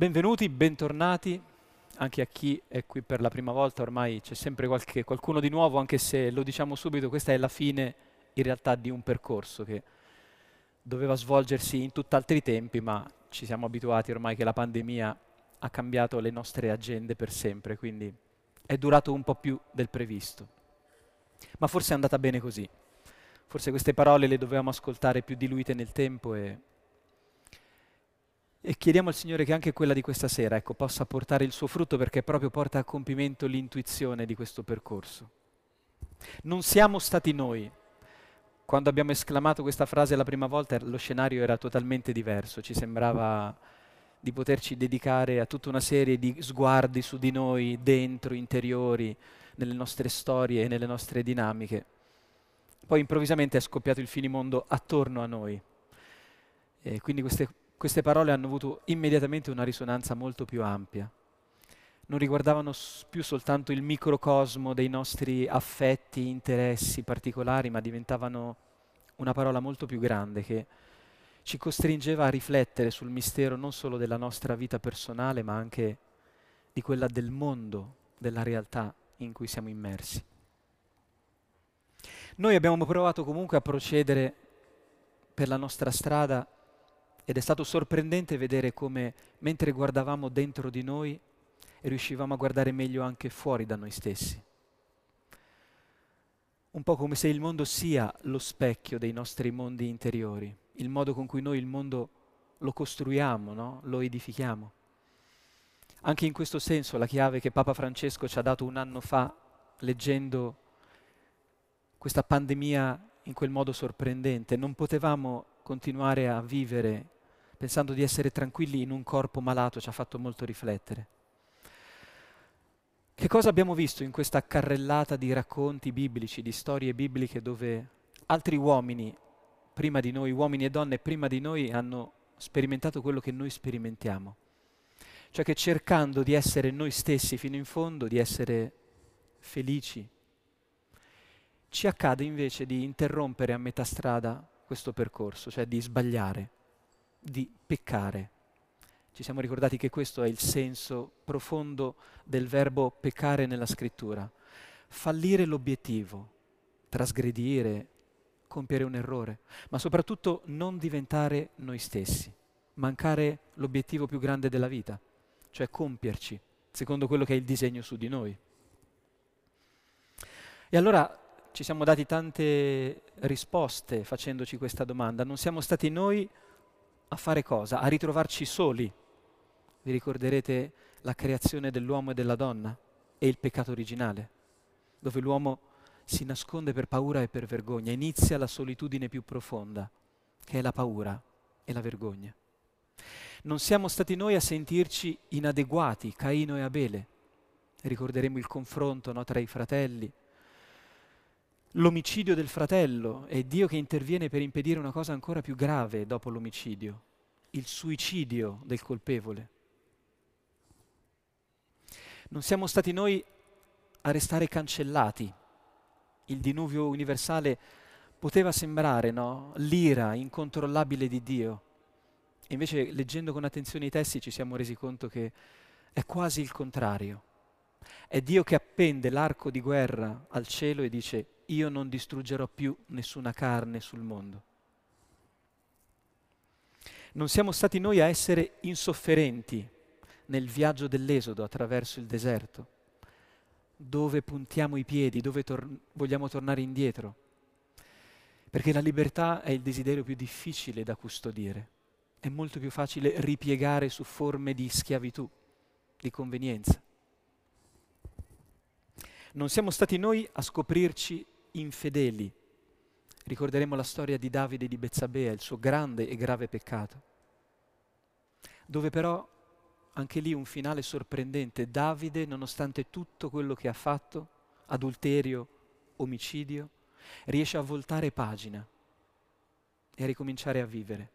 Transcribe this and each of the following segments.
Benvenuti, bentornati anche a chi è qui per la prima volta, ormai c'è sempre qualche, qualcuno di nuovo, anche se lo diciamo subito, questa è la fine in realtà di un percorso che doveva svolgersi in tutt'altri tempi, ma ci siamo abituati ormai che la pandemia ha cambiato le nostre agende per sempre, quindi è durato un po' più del previsto. Ma forse è andata bene così. Forse queste parole le dovevamo ascoltare più diluite nel tempo e, e chiediamo al Signore che anche quella di questa sera ecco, possa portare il suo frutto perché proprio porta a compimento l'intuizione di questo percorso. Non siamo stati noi. Quando abbiamo esclamato questa frase la prima volta lo scenario era totalmente diverso, ci sembrava di poterci dedicare a tutta una serie di sguardi su di noi, dentro, interiori, nelle nostre storie e nelle nostre dinamiche. Poi improvvisamente è scoppiato il finimondo attorno a noi. E quindi queste, queste parole hanno avuto immediatamente una risonanza molto più ampia. Non riguardavano più soltanto il microcosmo dei nostri affetti, interessi particolari, ma diventavano una parola molto più grande che ci costringeva a riflettere sul mistero non solo della nostra vita personale, ma anche di quella del mondo, della realtà in cui siamo immersi. Noi abbiamo provato comunque a procedere per la nostra strada ed è stato sorprendente vedere come mentre guardavamo dentro di noi riuscivamo a guardare meglio anche fuori da noi stessi. Un po' come se il mondo sia lo specchio dei nostri mondi interiori, il modo con cui noi il mondo lo costruiamo, no? lo edifichiamo. Anche in questo senso la chiave che Papa Francesco ci ha dato un anno fa, leggendo questa pandemia in quel modo sorprendente. Non potevamo continuare a vivere pensando di essere tranquilli in un corpo malato, ci ha fatto molto riflettere. Che cosa abbiamo visto in questa carrellata di racconti biblici, di storie bibliche dove altri uomini prima di noi, uomini e donne prima di noi, hanno sperimentato quello che noi sperimentiamo? Cioè che cercando di essere noi stessi fino in fondo, di essere felici, ci accade invece di interrompere a metà strada questo percorso, cioè di sbagliare, di peccare. Ci siamo ricordati che questo è il senso profondo del verbo peccare nella scrittura. Fallire l'obiettivo, trasgredire, compiere un errore, ma soprattutto non diventare noi stessi, mancare l'obiettivo più grande della vita, cioè compierci secondo quello che è il disegno su di noi. E allora ci siamo dati tante risposte facendoci questa domanda. Non siamo stati noi a fare cosa? A ritrovarci soli. Vi ricorderete la creazione dell'uomo e della donna e il peccato originale, dove l'uomo si nasconde per paura e per vergogna, inizia la solitudine più profonda, che è la paura e la vergogna. Non siamo stati noi a sentirci inadeguati, Caino e Abele. Ricorderemo il confronto no, tra i fratelli, l'omicidio del fratello, è Dio che interviene per impedire una cosa ancora più grave dopo l'omicidio, il suicidio del colpevole. Non siamo stati noi a restare cancellati. Il diluvio universale poteva sembrare no? l'ira incontrollabile di Dio. E invece, leggendo con attenzione i testi, ci siamo resi conto che è quasi il contrario. È Dio che appende l'arco di guerra al cielo e dice io non distruggerò più nessuna carne sul mondo. Non siamo stati noi a essere insofferenti nel viaggio dell'esodo attraverso il deserto, dove puntiamo i piedi, dove tor- vogliamo tornare indietro, perché la libertà è il desiderio più difficile da custodire, è molto più facile ripiegare su forme di schiavitù, di convenienza. Non siamo stati noi a scoprirci infedeli. Ricorderemo la storia di Davide di Bezzabea, il suo grande e grave peccato, dove però anche lì un finale sorprendente. Davide, nonostante tutto quello che ha fatto, adulterio, omicidio, riesce a voltare pagina e a ricominciare a vivere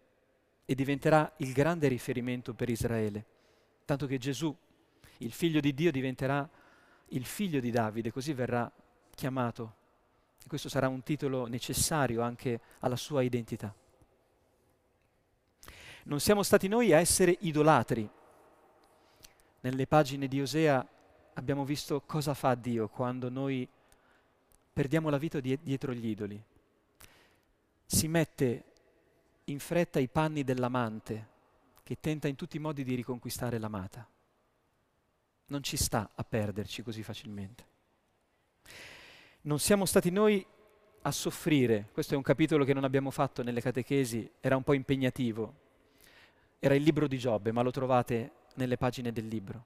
e diventerà il grande riferimento per Israele, tanto che Gesù, il figlio di Dio, diventerà il figlio di Davide, così verrà chiamato e questo sarà un titolo necessario anche alla sua identità. Non siamo stati noi a essere idolatri, nelle pagine di Osea abbiamo visto cosa fa Dio quando noi perdiamo la vita dietro gli idoli. Si mette in fretta i panni dell'amante che tenta in tutti i modi di riconquistare l'amata. Non ci sta a perderci così facilmente. Non siamo stati noi a soffrire, questo è un capitolo che non abbiamo fatto nelle catechesi, era un po' impegnativo, era il libro di Giobbe, ma lo trovate nelle pagine del libro.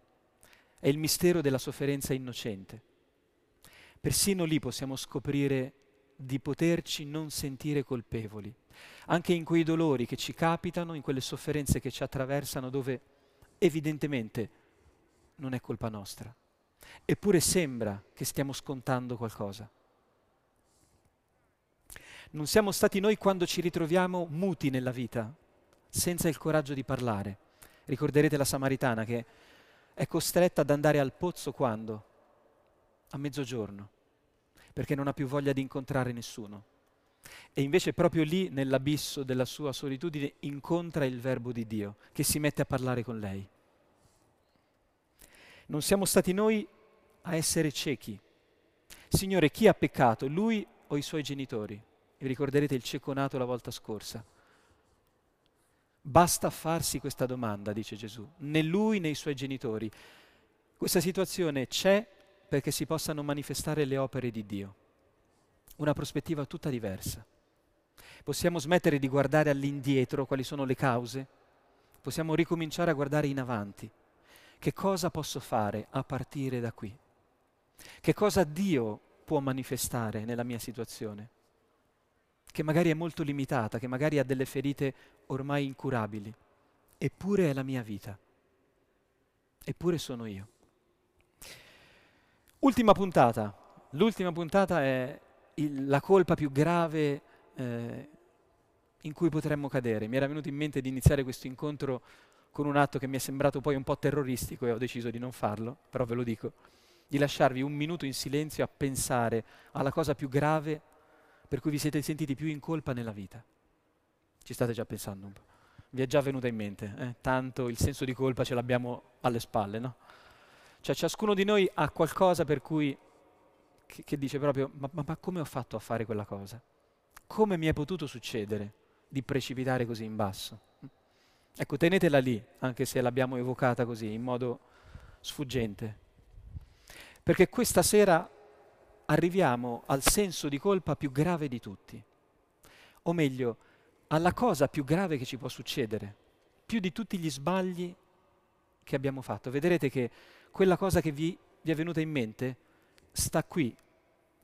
È il mistero della sofferenza innocente. Persino lì possiamo scoprire di poterci non sentire colpevoli, anche in quei dolori che ci capitano, in quelle sofferenze che ci attraversano, dove evidentemente non è colpa nostra. Eppure sembra che stiamo scontando qualcosa. Non siamo stati noi quando ci ritroviamo muti nella vita, senza il coraggio di parlare. Ricorderete la Samaritana che è costretta ad andare al pozzo quando? A mezzogiorno, perché non ha più voglia di incontrare nessuno. E invece proprio lì, nell'abisso della sua solitudine, incontra il Verbo di Dio, che si mette a parlare con lei. Non siamo stati noi a essere ciechi. Signore, chi ha peccato, lui o i suoi genitori? Vi ricorderete il cieco nato la volta scorsa. Basta farsi questa domanda, dice Gesù, né lui né i suoi genitori. Questa situazione c'è perché si possano manifestare le opere di Dio. Una prospettiva tutta diversa. Possiamo smettere di guardare all'indietro quali sono le cause, possiamo ricominciare a guardare in avanti. Che cosa posso fare a partire da qui? Che cosa Dio può manifestare nella mia situazione? Che magari è molto limitata, che magari ha delle ferite ormai incurabili, eppure è la mia vita, eppure sono io. Ultima puntata, l'ultima puntata è il, la colpa più grave eh, in cui potremmo cadere. Mi era venuto in mente di iniziare questo incontro con un atto che mi è sembrato poi un po' terroristico e ho deciso di non farlo, però ve lo dico, di lasciarvi un minuto in silenzio a pensare alla cosa più grave per cui vi siete sentiti più in colpa nella vita. Ci state già pensando un po'. Vi è già venuta in mente, eh? tanto il senso di colpa ce l'abbiamo alle spalle, no? Cioè ciascuno di noi ha qualcosa per cui, che, che dice proprio, ma, ma, ma come ho fatto a fare quella cosa? Come mi è potuto succedere di precipitare così in basso? Ecco, tenetela lì, anche se l'abbiamo evocata così, in modo sfuggente. Perché questa sera arriviamo al senso di colpa più grave di tutti. O meglio, alla cosa più grave che ci può succedere, più di tutti gli sbagli che abbiamo fatto. Vedrete che quella cosa che vi, vi è venuta in mente sta qui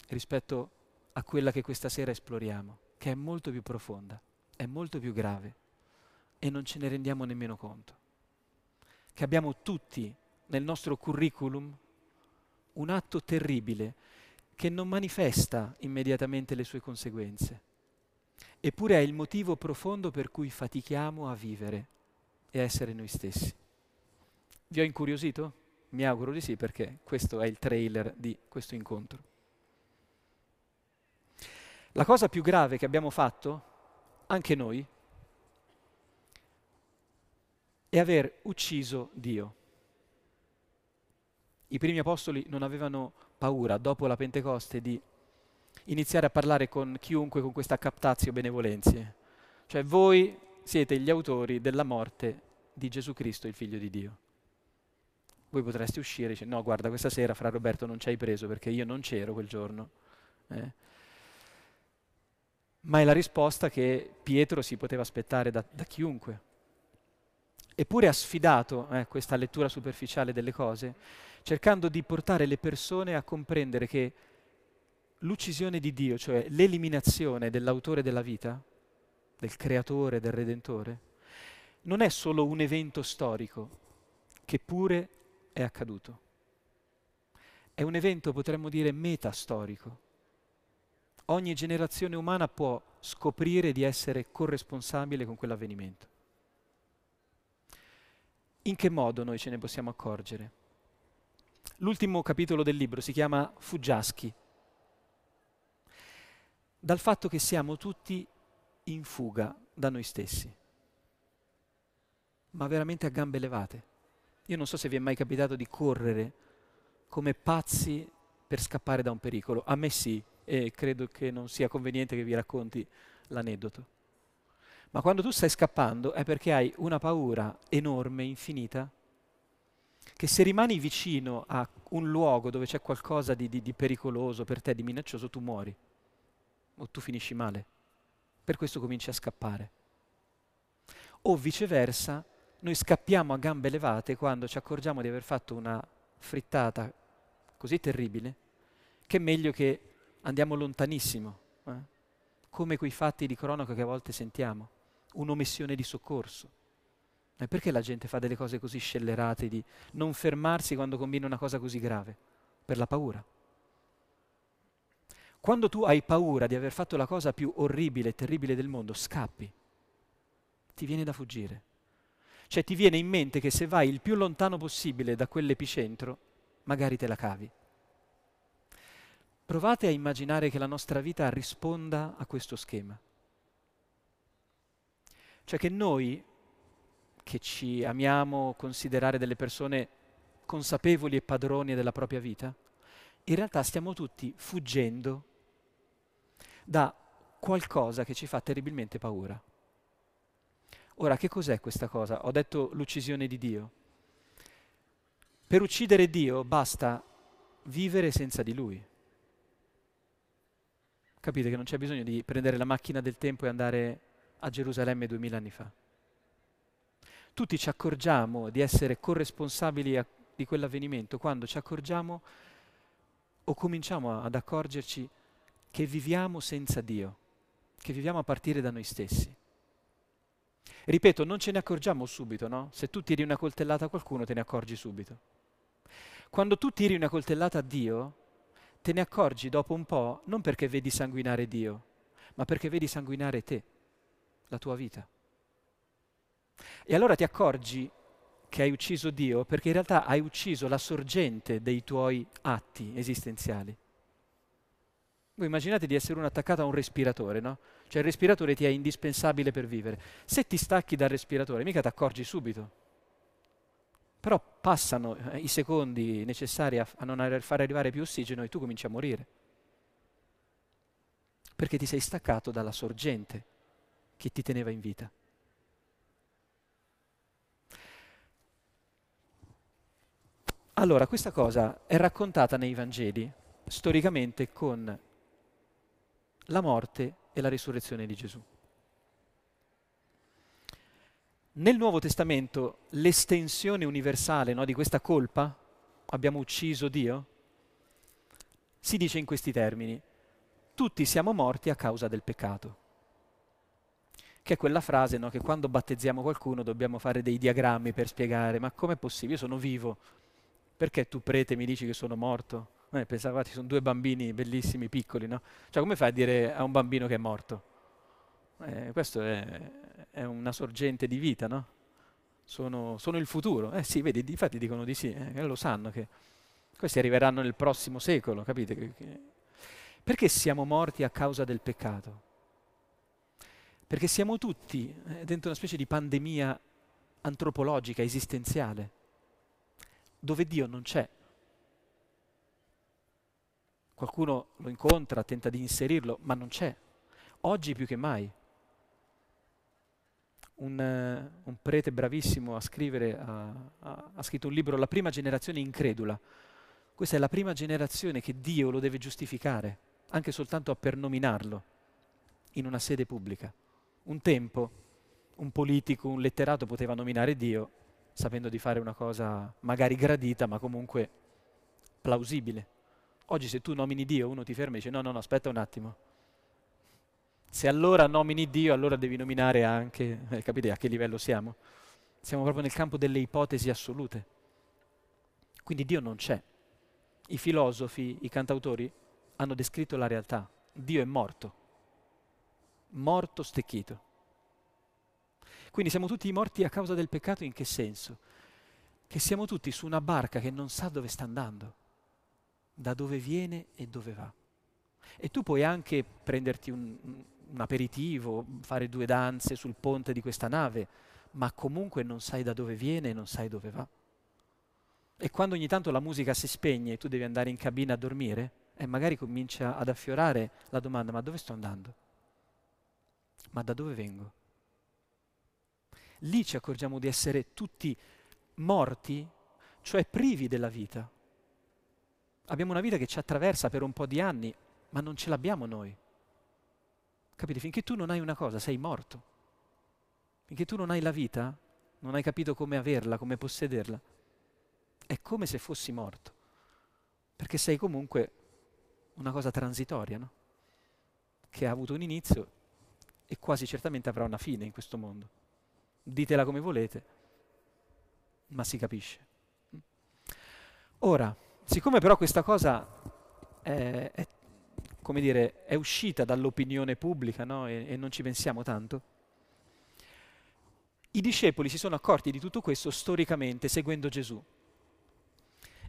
rispetto a quella che questa sera esploriamo, che è molto più profonda, è molto più grave e non ce ne rendiamo nemmeno conto. Che abbiamo tutti nel nostro curriculum un atto terribile che non manifesta immediatamente le sue conseguenze, eppure è il motivo profondo per cui fatichiamo a vivere e a essere noi stessi. Vi ho incuriosito? Mi auguro di sì perché questo è il trailer di questo incontro. La cosa più grave che abbiamo fatto, anche noi, è aver ucciso Dio. I primi apostoli non avevano paura, dopo la Pentecoste, di iniziare a parlare con chiunque con questa captazio benevolenzie. Cioè voi siete gli autori della morte di Gesù Cristo, il figlio di Dio. Voi potreste uscire e dire, no guarda, questa sera fra Roberto non ci hai preso perché io non c'ero quel giorno. Eh? Ma è la risposta che Pietro si poteva aspettare da, da chiunque. Eppure ha sfidato eh, questa lettura superficiale delle cose, cercando di portare le persone a comprendere che l'uccisione di Dio, cioè l'eliminazione dell'autore della vita, del creatore, del redentore, non è solo un evento storico, che pure è accaduto. È un evento, potremmo dire, metastorico. Ogni generazione umana può scoprire di essere corresponsabile con quell'avvenimento. In che modo noi ce ne possiamo accorgere? L'ultimo capitolo del libro si chiama Fuggiaschi, dal fatto che siamo tutti in fuga da noi stessi, ma veramente a gambe levate. Io non so se vi è mai capitato di correre come pazzi per scappare da un pericolo. A me sì, e credo che non sia conveniente che vi racconti l'aneddoto. Ma quando tu stai scappando è perché hai una paura enorme, infinita, che se rimani vicino a un luogo dove c'è qualcosa di, di, di pericoloso per te, di minaccioso, tu muori o tu finisci male. Per questo cominci a scappare. O viceversa, noi scappiamo a gambe levate quando ci accorgiamo di aver fatto una frittata così terribile che è meglio che andiamo lontanissimo, eh? come quei fatti di cronaca che a volte sentiamo, un'omissione di soccorso. E perché la gente fa delle cose così scellerate di non fermarsi quando combina una cosa così grave? Per la paura. Quando tu hai paura di aver fatto la cosa più orribile e terribile del mondo, scappi. Ti viene da fuggire. Cioè ti viene in mente che se vai il più lontano possibile da quell'epicentro, magari te la cavi. Provate a immaginare che la nostra vita risponda a questo schema. Cioè che noi, che ci amiamo considerare delle persone consapevoli e padroni della propria vita, in realtà stiamo tutti fuggendo da qualcosa che ci fa terribilmente paura. Ora, che cos'è questa cosa? Ho detto l'uccisione di Dio. Per uccidere Dio basta vivere senza di Lui. Capite che non c'è bisogno di prendere la macchina del tempo e andare a Gerusalemme duemila anni fa. Tutti ci accorgiamo di essere corresponsabili a, di quell'avvenimento quando ci accorgiamo o cominciamo ad accorgerci che viviamo senza Dio, che viviamo a partire da noi stessi. Ripeto, non ce ne accorgiamo subito, no? Se tu tiri una coltellata a qualcuno te ne accorgi subito. Quando tu tiri una coltellata a Dio, te ne accorgi dopo un po' non perché vedi sanguinare Dio, ma perché vedi sanguinare te, la tua vita. E allora ti accorgi che hai ucciso Dio perché in realtà hai ucciso la sorgente dei tuoi atti esistenziali. Voi immaginate di essere uno attaccato a un respiratore, no? Cioè il respiratore ti è indispensabile per vivere. Se ti stacchi dal respiratore, mica ti accorgi subito. Però passano eh, i secondi necessari a, a non far arrivare più ossigeno e tu cominci a morire. Perché ti sei staccato dalla sorgente che ti teneva in vita. Allora, questa cosa è raccontata nei Vangeli storicamente con la morte e la risurrezione di Gesù. Nel Nuovo Testamento l'estensione universale no, di questa colpa, abbiamo ucciso Dio, si dice in questi termini, tutti siamo morti a causa del peccato. Che è quella frase no, che quando battezziamo qualcuno dobbiamo fare dei diagrammi per spiegare, ma com'è possibile? Io sono vivo, perché tu prete mi dici che sono morto? Eh, pensavate, sono due bambini bellissimi, piccoli, no? Cioè come fai a dire a un bambino che è morto? Eh, questo è, è una sorgente di vita, no? Sono, sono, il futuro. Eh sì, vedi, infatti dicono di sì, eh, lo sanno che questi arriveranno nel prossimo secolo, capite? Perché siamo morti a causa del peccato? Perché siamo tutti eh, dentro una specie di pandemia antropologica, esistenziale, dove Dio non c'è. Qualcuno lo incontra, tenta di inserirlo, ma non c'è. Oggi più che mai un, uh, un prete bravissimo a scrivere, ha, ha, ha scritto un libro, La prima generazione incredula. Questa è la prima generazione che Dio lo deve giustificare, anche soltanto per nominarlo in una sede pubblica. Un tempo un politico, un letterato poteva nominare Dio sapendo di fare una cosa magari gradita, ma comunque plausibile. Oggi se tu nomini Dio, uno ti ferma e dice no, no, no, aspetta un attimo. Se allora nomini Dio, allora devi nominare anche, eh, capite a che livello siamo? Siamo proprio nel campo delle ipotesi assolute. Quindi Dio non c'è. I filosofi, i cantautori hanno descritto la realtà. Dio è morto. Morto stecchito. Quindi siamo tutti morti a causa del peccato in che senso? Che siamo tutti su una barca che non sa dove sta andando, da dove viene e dove va. E tu puoi anche prenderti un, un aperitivo, fare due danze sul ponte di questa nave, ma comunque non sai da dove viene e non sai dove va. E quando ogni tanto la musica si spegne e tu devi andare in cabina a dormire, e magari comincia ad affiorare la domanda, ma dove sto andando? Ma da dove vengo? Lì ci accorgiamo di essere tutti morti, cioè privi della vita. Abbiamo una vita che ci attraversa per un po' di anni, ma non ce l'abbiamo noi. Capite? Finché tu non hai una cosa, sei morto. Finché tu non hai la vita, non hai capito come averla, come possederla, è come se fossi morto. Perché sei comunque una cosa transitoria, no? Che ha avuto un inizio e quasi certamente avrà una fine in questo mondo. Ditela come volete, ma si capisce. Ora, siccome però questa cosa è, è dire, è uscita dall'opinione pubblica no? e, e non ci pensiamo tanto, i discepoli si sono accorti di tutto questo storicamente seguendo Gesù.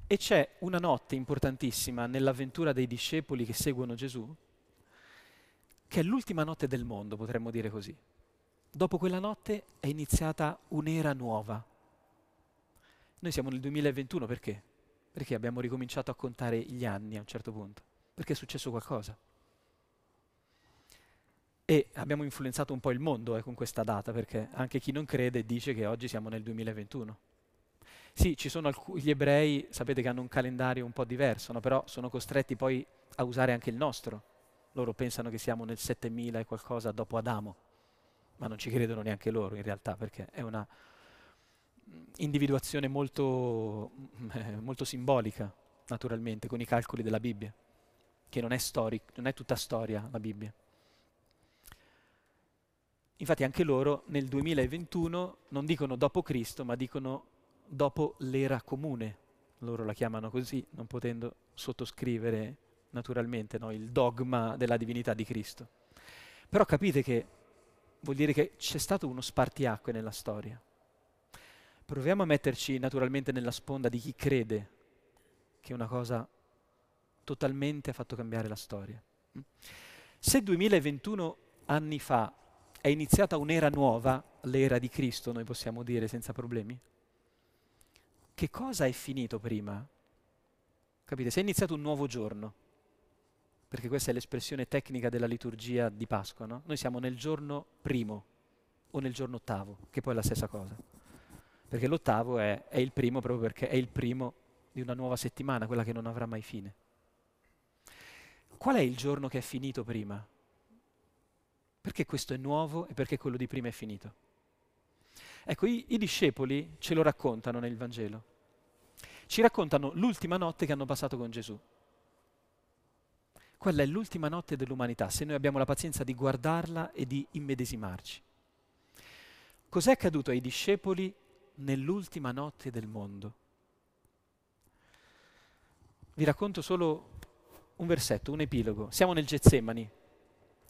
E c'è una notte importantissima nell'avventura dei discepoli che seguono Gesù, che è l'ultima notte del mondo, potremmo dire così. Dopo quella notte è iniziata un'era nuova. Noi siamo nel 2021 perché? Perché abbiamo ricominciato a contare gli anni a un certo punto perché è successo qualcosa. E abbiamo influenzato un po' il mondo eh, con questa data, perché anche chi non crede dice che oggi siamo nel 2021. Sì, ci sono alcuni, gli ebrei, sapete che hanno un calendario un po' diverso, no? però sono costretti poi a usare anche il nostro. Loro pensano che siamo nel 7000 e qualcosa dopo Adamo, ma non ci credono neanche loro in realtà, perché è una individuazione molto, molto simbolica, naturalmente, con i calcoli della Bibbia che non è, storic, non è tutta storia la Bibbia. Infatti anche loro nel 2021 non dicono dopo Cristo, ma dicono dopo l'era comune. Loro la chiamano così, non potendo sottoscrivere naturalmente no, il dogma della divinità di Cristo. Però capite che vuol dire che c'è stato uno spartiacque nella storia. Proviamo a metterci naturalmente nella sponda di chi crede che una cosa totalmente ha fatto cambiare la storia. Se 2021 anni fa è iniziata un'era nuova, l'era di Cristo, noi possiamo dire senza problemi, che cosa è finito prima? Capite? Se è iniziato un nuovo giorno, perché questa è l'espressione tecnica della liturgia di Pasqua, no? Noi siamo nel giorno primo o nel giorno ottavo, che poi è la stessa cosa. Perché l'ottavo è, è il primo proprio perché è il primo di una nuova settimana, quella che non avrà mai fine. Qual è il giorno che è finito prima? Perché questo è nuovo e perché quello di prima è finito? Ecco, i, i discepoli ce lo raccontano nel Vangelo. Ci raccontano l'ultima notte che hanno passato con Gesù. Quella è l'ultima notte dell'umanità, se noi abbiamo la pazienza di guardarla e di immedesimarci. Cos'è accaduto ai discepoli nell'ultima notte del mondo? Vi racconto solo un versetto, un epilogo. Siamo nel Getsemani.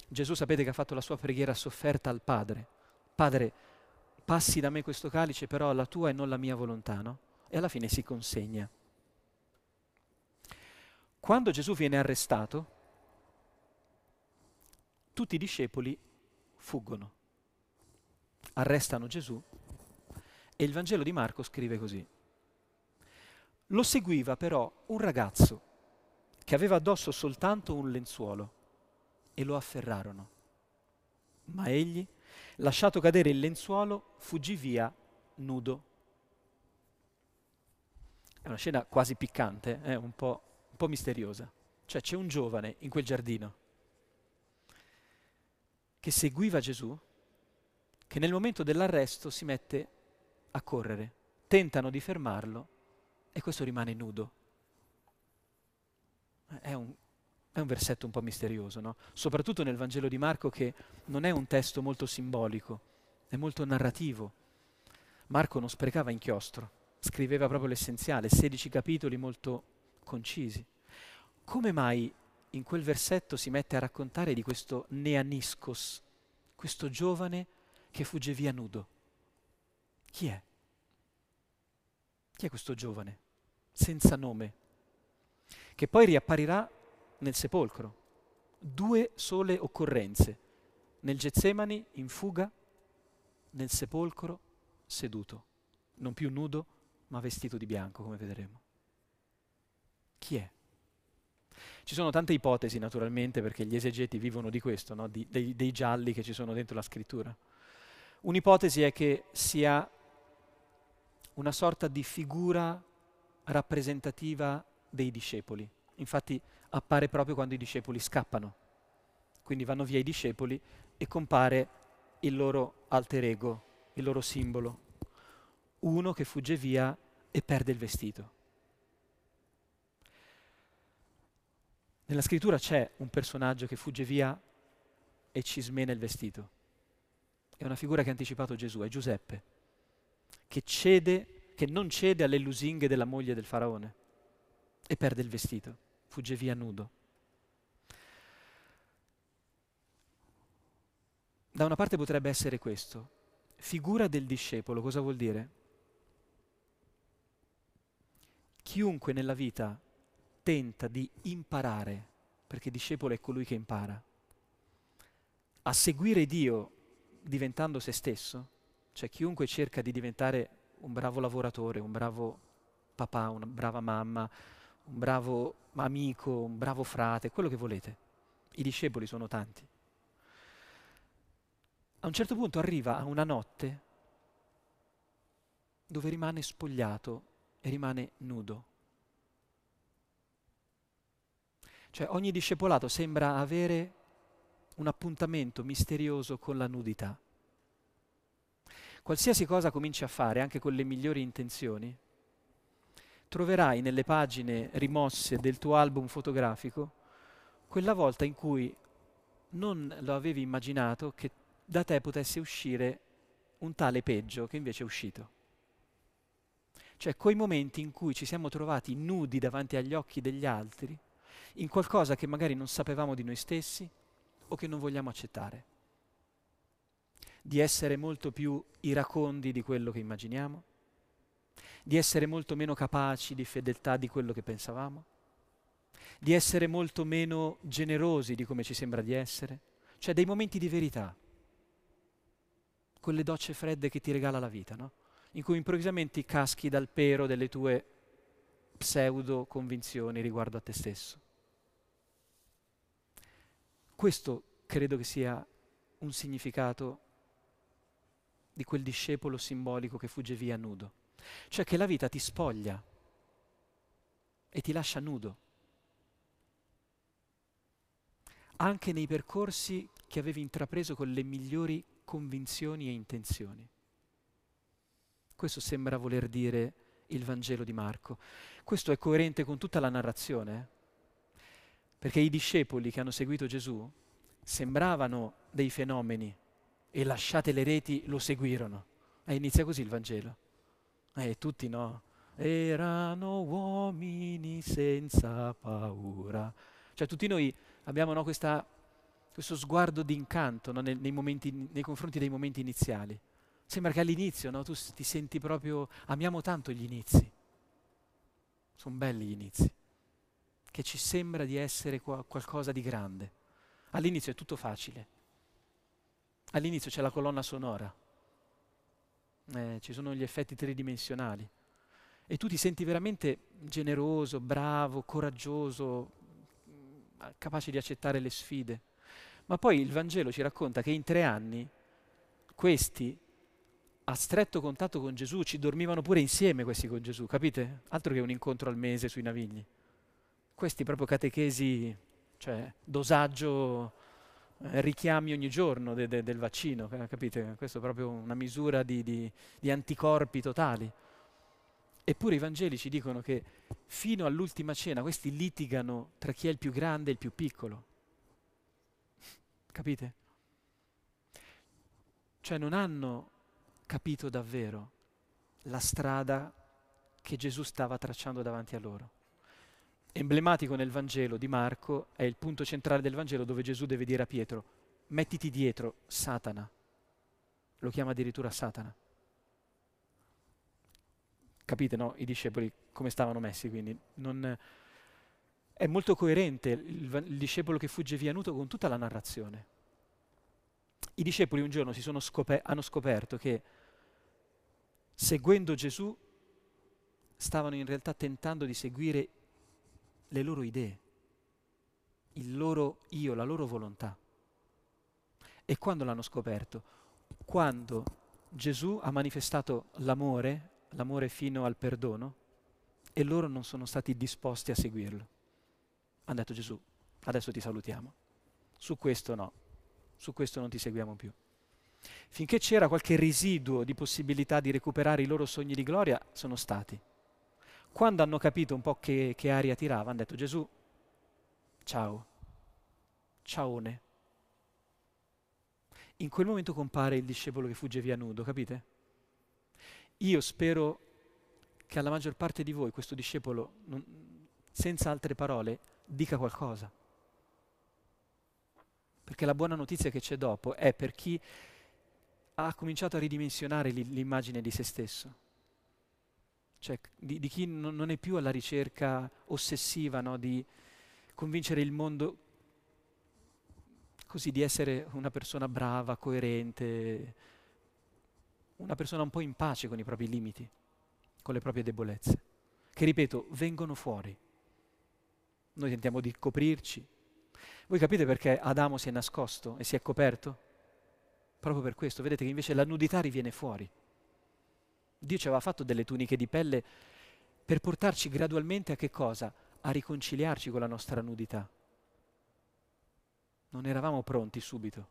Gesù sapete che ha fatto la sua preghiera sofferta al Padre. Padre, passi da me questo calice, però la tua e non la mia volontà, no? E alla fine si consegna. Quando Gesù viene arrestato, tutti i discepoli fuggono, arrestano Gesù e il Vangelo di Marco scrive così. Lo seguiva però un ragazzo che aveva addosso soltanto un lenzuolo e lo afferrarono. Ma egli, lasciato cadere il lenzuolo, fuggì via nudo. È una scena quasi piccante, eh? un, po', un po' misteriosa. Cioè c'è un giovane in quel giardino che seguiva Gesù, che nel momento dell'arresto si mette a correre. Tentano di fermarlo e questo rimane nudo. È un, è un versetto un po' misterioso, no? soprattutto nel Vangelo di Marco che non è un testo molto simbolico, è molto narrativo. Marco non sprecava inchiostro, scriveva proprio l'essenziale, 16 capitoli molto concisi. Come mai in quel versetto si mette a raccontare di questo neaniscos, questo giovane che fugge via nudo? Chi è? Chi è questo giovane? Senza nome, che poi riapparirà nel sepolcro. Due sole occorrenze, nel Getsemani in fuga, nel sepolcro seduto, non più nudo, ma vestito di bianco, come vedremo. Chi è? Ci sono tante ipotesi naturalmente perché gli esegeti vivono di questo, no? di, dei, dei gialli che ci sono dentro la scrittura. Un'ipotesi è che sia una sorta di figura rappresentativa dei discepoli. Infatti appare proprio quando i discepoli scappano. Quindi vanno via i discepoli e compare il loro alter ego, il loro simbolo. Uno che fugge via e perde il vestito. Nella scrittura c'è un personaggio che fugge via e ci smena il vestito. È una figura che ha anticipato Gesù, è Giuseppe, che, cede, che non cede alle lusinghe della moglie del faraone e perde il vestito, fugge via nudo. Da una parte potrebbe essere questo, figura del discepolo, cosa vuol dire? Chiunque nella vita tenta di imparare, perché discepolo è colui che impara, a seguire Dio diventando se stesso, cioè chiunque cerca di diventare un bravo lavoratore, un bravo papà, una brava mamma, un bravo amico, un bravo frate, quello che volete. I discepoli sono tanti. A un certo punto arriva a una notte dove rimane spogliato e rimane nudo. Cioè ogni discepolato sembra avere un appuntamento misterioso con la nudità. Qualsiasi cosa cominci a fare, anche con le migliori intenzioni, troverai nelle pagine rimosse del tuo album fotografico quella volta in cui non lo avevi immaginato che da te potesse uscire un tale peggio che invece è uscito. Cioè quei momenti in cui ci siamo trovati nudi davanti agli occhi degli altri, in qualcosa che magari non sapevamo di noi stessi o che non vogliamo accettare. Di essere molto più iracondi di quello che immaginiamo, di essere molto meno capaci di fedeltà di quello che pensavamo, di essere molto meno generosi di come ci sembra di essere, cioè dei momenti di verità, quelle docce fredde che ti regala la vita, no? in cui improvvisamente caschi dal pero delle tue pseudo convinzioni riguardo a te stesso. Questo credo che sia un significato di quel discepolo simbolico che fugge via nudo. Cioè che la vita ti spoglia e ti lascia nudo. Anche nei percorsi che avevi intrapreso con le migliori convinzioni e intenzioni. Questo sembra voler dire il Vangelo di Marco. Questo è coerente con tutta la narrazione. Eh? Perché i discepoli che hanno seguito Gesù sembravano dei fenomeni e lasciate le reti lo seguirono. E inizia così il Vangelo. E tutti no. Erano uomini senza paura. Cioè tutti noi abbiamo no, questa, questo sguardo di incanto no, nei, nei, momenti, nei, confronti dei momenti iniziali. Sembra che all'inizio no, tu ti senti proprio, amiamo tanto gli inizi. Sono belli gli inizi che ci sembra di essere qua, qualcosa di grande. All'inizio è tutto facile. All'inizio c'è la colonna sonora, eh, ci sono gli effetti tridimensionali e tu ti senti veramente generoso, bravo, coraggioso, capace di accettare le sfide. Ma poi il Vangelo ci racconta che in tre anni questi a stretto contatto con Gesù ci dormivano pure insieme questi con Gesù, capite? Altro che un incontro al mese sui navigli questi proprio catechesi, cioè dosaggio, eh, richiami ogni giorno de, de, del vaccino, capite? Questo è proprio una misura di, di, di anticorpi totali. Eppure i Vangeli ci dicono che fino all'ultima cena questi litigano tra chi è il più grande e il più piccolo. Capite? Cioè non hanno capito davvero la strada che Gesù stava tracciando davanti a loro emblematico nel Vangelo di Marco, è il punto centrale del Vangelo dove Gesù deve dire a Pietro, mettiti dietro Satana. Lo chiama addirittura Satana. Capite, no? I discepoli come stavano messi, quindi non... È molto coerente il, il discepolo che fugge via nudo con tutta la narrazione. I discepoli un giorno scoper- hanno scoperto che seguendo Gesù stavano in realtà tentando di seguire le loro idee, il loro io, la loro volontà. E quando l'hanno scoperto? Quando Gesù ha manifestato l'amore, l'amore fino al perdono, e loro non sono stati disposti a seguirlo. Hanno detto Gesù, adesso ti salutiamo. Su questo no, su questo non ti seguiamo più. Finché c'era qualche residuo di possibilità di recuperare i loro sogni di gloria, sono stati. Quando hanno capito un po' che, che aria tirava, hanno detto Gesù, ciao, ciaone. In quel momento compare il discepolo che fugge via nudo, capite? Io spero che alla maggior parte di voi questo discepolo, non, senza altre parole, dica qualcosa. Perché la buona notizia che c'è dopo è per chi ha cominciato a ridimensionare l'immagine di se stesso. Cioè di, di chi non, non, è più alla ricerca ossessiva no, di convincere il mondo così di essere una persona brava, coerente, una persona un po' in pace con i propri limiti, con le proprie debolezze, che ripeto, vengono fuori. Noi tentiamo di coprirci. Voi capite perché Adamo si è nascosto e si è coperto? Proprio per questo, vedete che invece la nudità riviene fuori. Dio ci aveva fatto delle tuniche di pelle per portarci gradualmente a che cosa? A riconciliarci con la nostra nudità. Non eravamo pronti subito.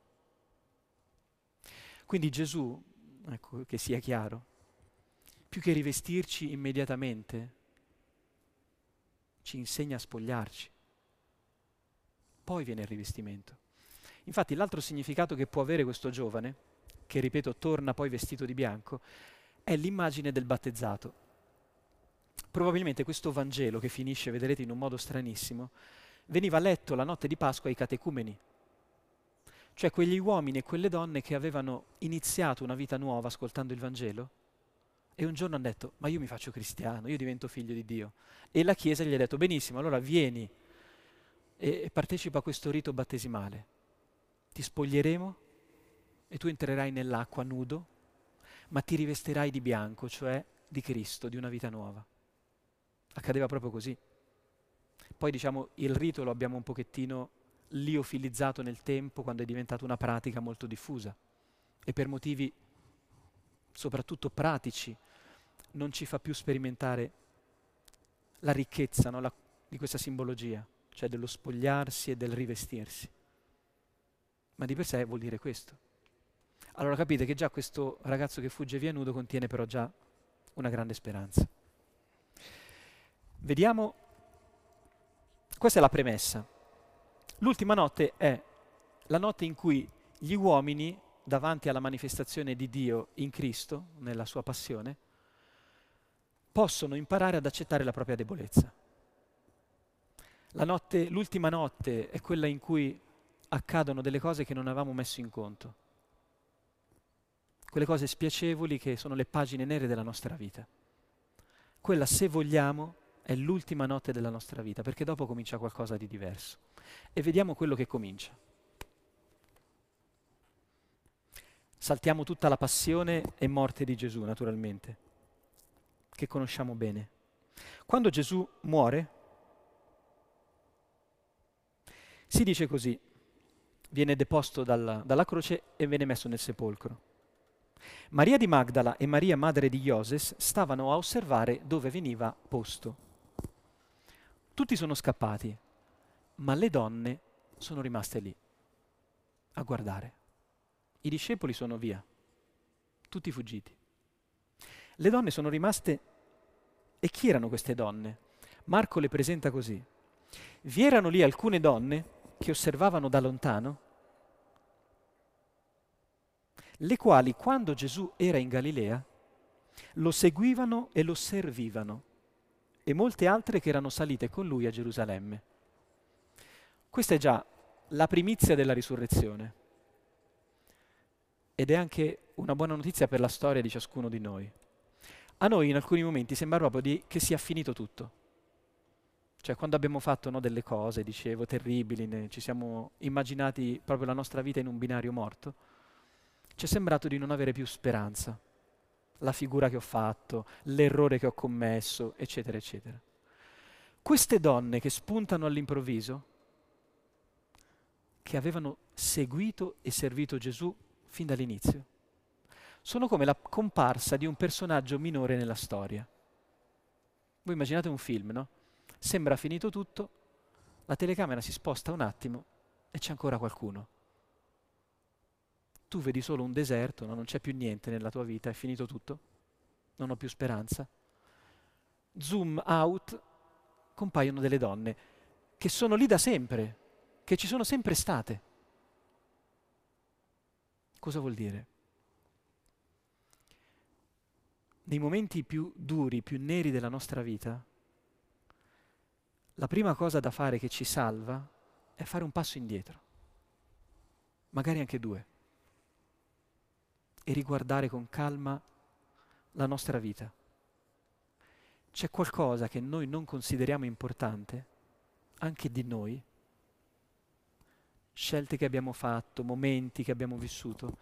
Quindi Gesù, ecco che sia chiaro, più che rivestirci immediatamente, ci insegna a spogliarci. Poi viene il rivestimento. Infatti l'altro significato che può avere questo giovane, che ripeto torna poi vestito di bianco, è l'immagine del battezzato. Probabilmente questo Vangelo, che finisce, vedrete, in un modo stranissimo, veniva letto la notte di Pasqua ai catecumeni, cioè quegli uomini e quelle donne che avevano iniziato una vita nuova ascoltando il Vangelo e un giorno hanno detto, ma io mi faccio cristiano, io divento figlio di Dio. E la Chiesa gli ha detto, benissimo, allora vieni e partecipa a questo rito battesimale ti spoglieremo e tu entrerai nell'acqua nudo, ma ti rivestirai di bianco, cioè di Cristo, di una vita nuova. Accadeva proprio così. Poi diciamo il rito lo abbiamo un pochettino liofilizzato nel tempo quando è diventata una pratica molto diffusa e per motivi soprattutto pratici non ci fa più sperimentare la ricchezza no, la, di questa simbologia, cioè dello spogliarsi e del rivestirsi ma di per sé vuol dire questo. Allora capite che già questo ragazzo che fugge via nudo contiene però già una grande speranza. Vediamo, questa è la premessa. L'ultima notte è la notte in cui gli uomini, davanti alla manifestazione di Dio in Cristo, nella sua passione, possono imparare ad accettare la propria debolezza. La notte, l'ultima notte è quella in cui accadono delle cose che non avevamo messo in conto. Quelle cose spiacevoli che sono le pagine nere della nostra vita. Quella, se vogliamo, è l'ultima notte della nostra vita, perché dopo comincia qualcosa di diverso. E vediamo quello che comincia. Saltiamo tutta la passione e morte di Gesù, naturalmente, che conosciamo bene. Quando Gesù muore, si dice così, viene deposto dalla, dalla croce e viene messo nel sepolcro. Maria di Magdala e Maria madre di Ioses stavano a osservare dove veniva posto. Tutti sono scappati, ma le donne sono rimaste lì a guardare. I discepoli sono via, tutti fuggiti. Le donne sono rimaste e chi erano queste donne? Marco le presenta così. Vi erano lì alcune donne che osservavano da lontano, le quali quando Gesù era in Galilea lo seguivano e lo servivano, e molte altre che erano salite con lui a Gerusalemme. Questa è già la primizia della risurrezione ed è anche una buona notizia per la storia di ciascuno di noi. A noi in alcuni momenti sembra proprio di, che sia finito tutto cioè quando abbiamo fatto no, delle cose, dicevo, terribili, ne, ci siamo immaginati proprio la nostra vita in un binario morto, ci è sembrato di non avere più speranza. la figura che ho fatto, l'errore che ho commesso, eccetera, eccetera. Queste donne che spuntano all'improvviso, che avevano seguito e servito Gesù fin dall'inizio, sono come la comparsa di un personaggio minore nella storia. Voi immaginate un film, no? Sembra finito tutto, la telecamera si sposta un attimo e c'è ancora qualcuno. Tu vedi solo un deserto, no? non c'è più niente nella tua vita, è finito tutto, non ho più speranza. Zoom out, compaiono delle donne che sono lì da sempre, che ci sono sempre state. Cosa vuol dire? nei momenti più duri, più neri della nostra vita, la prima cosa da fare che ci salva è fare un passo indietro, magari anche due, e riguardare con calma la nostra vita. C'è qualcosa che noi non consideriamo importante, anche di noi, scelte che abbiamo fatto, momenti che abbiamo vissuto,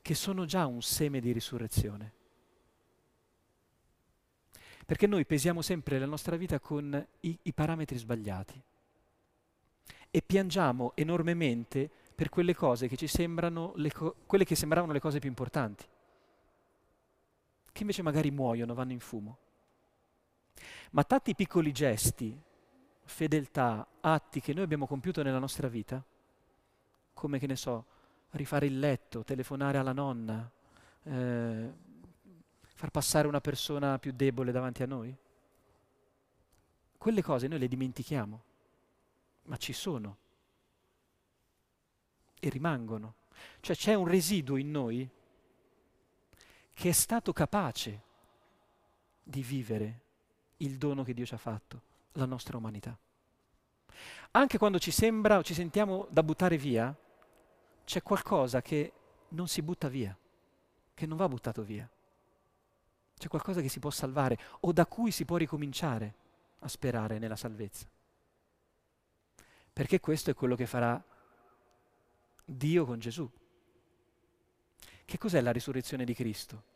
che sono già un seme di risurrezione perché noi pesiamo sempre la nostra vita con i, i parametri sbagliati e piangiamo enormemente per quelle cose che ci sembrano co- quelle che sembravano le cose più importanti, che invece magari muoiono, vanno in fumo. Ma tanti piccoli gesti, fedeltà, atti che noi abbiamo compiuto nella nostra vita, come che ne so, rifare il letto, telefonare alla nonna, eh, far passare una persona più debole davanti a noi? Quelle cose noi le dimentichiamo, ma ci sono e rimangono. Cioè c'è un residuo in noi che è stato capace di vivere il dono che Dio ci ha fatto, la nostra umanità. Anche quando ci sembra o ci sentiamo da buttare via, c'è qualcosa che non si butta via, che non va buttato via. C'è qualcosa che si può salvare o da cui si può ricominciare a sperare nella salvezza. Perché questo è quello che farà Dio con Gesù. Che cos'è la risurrezione di Cristo?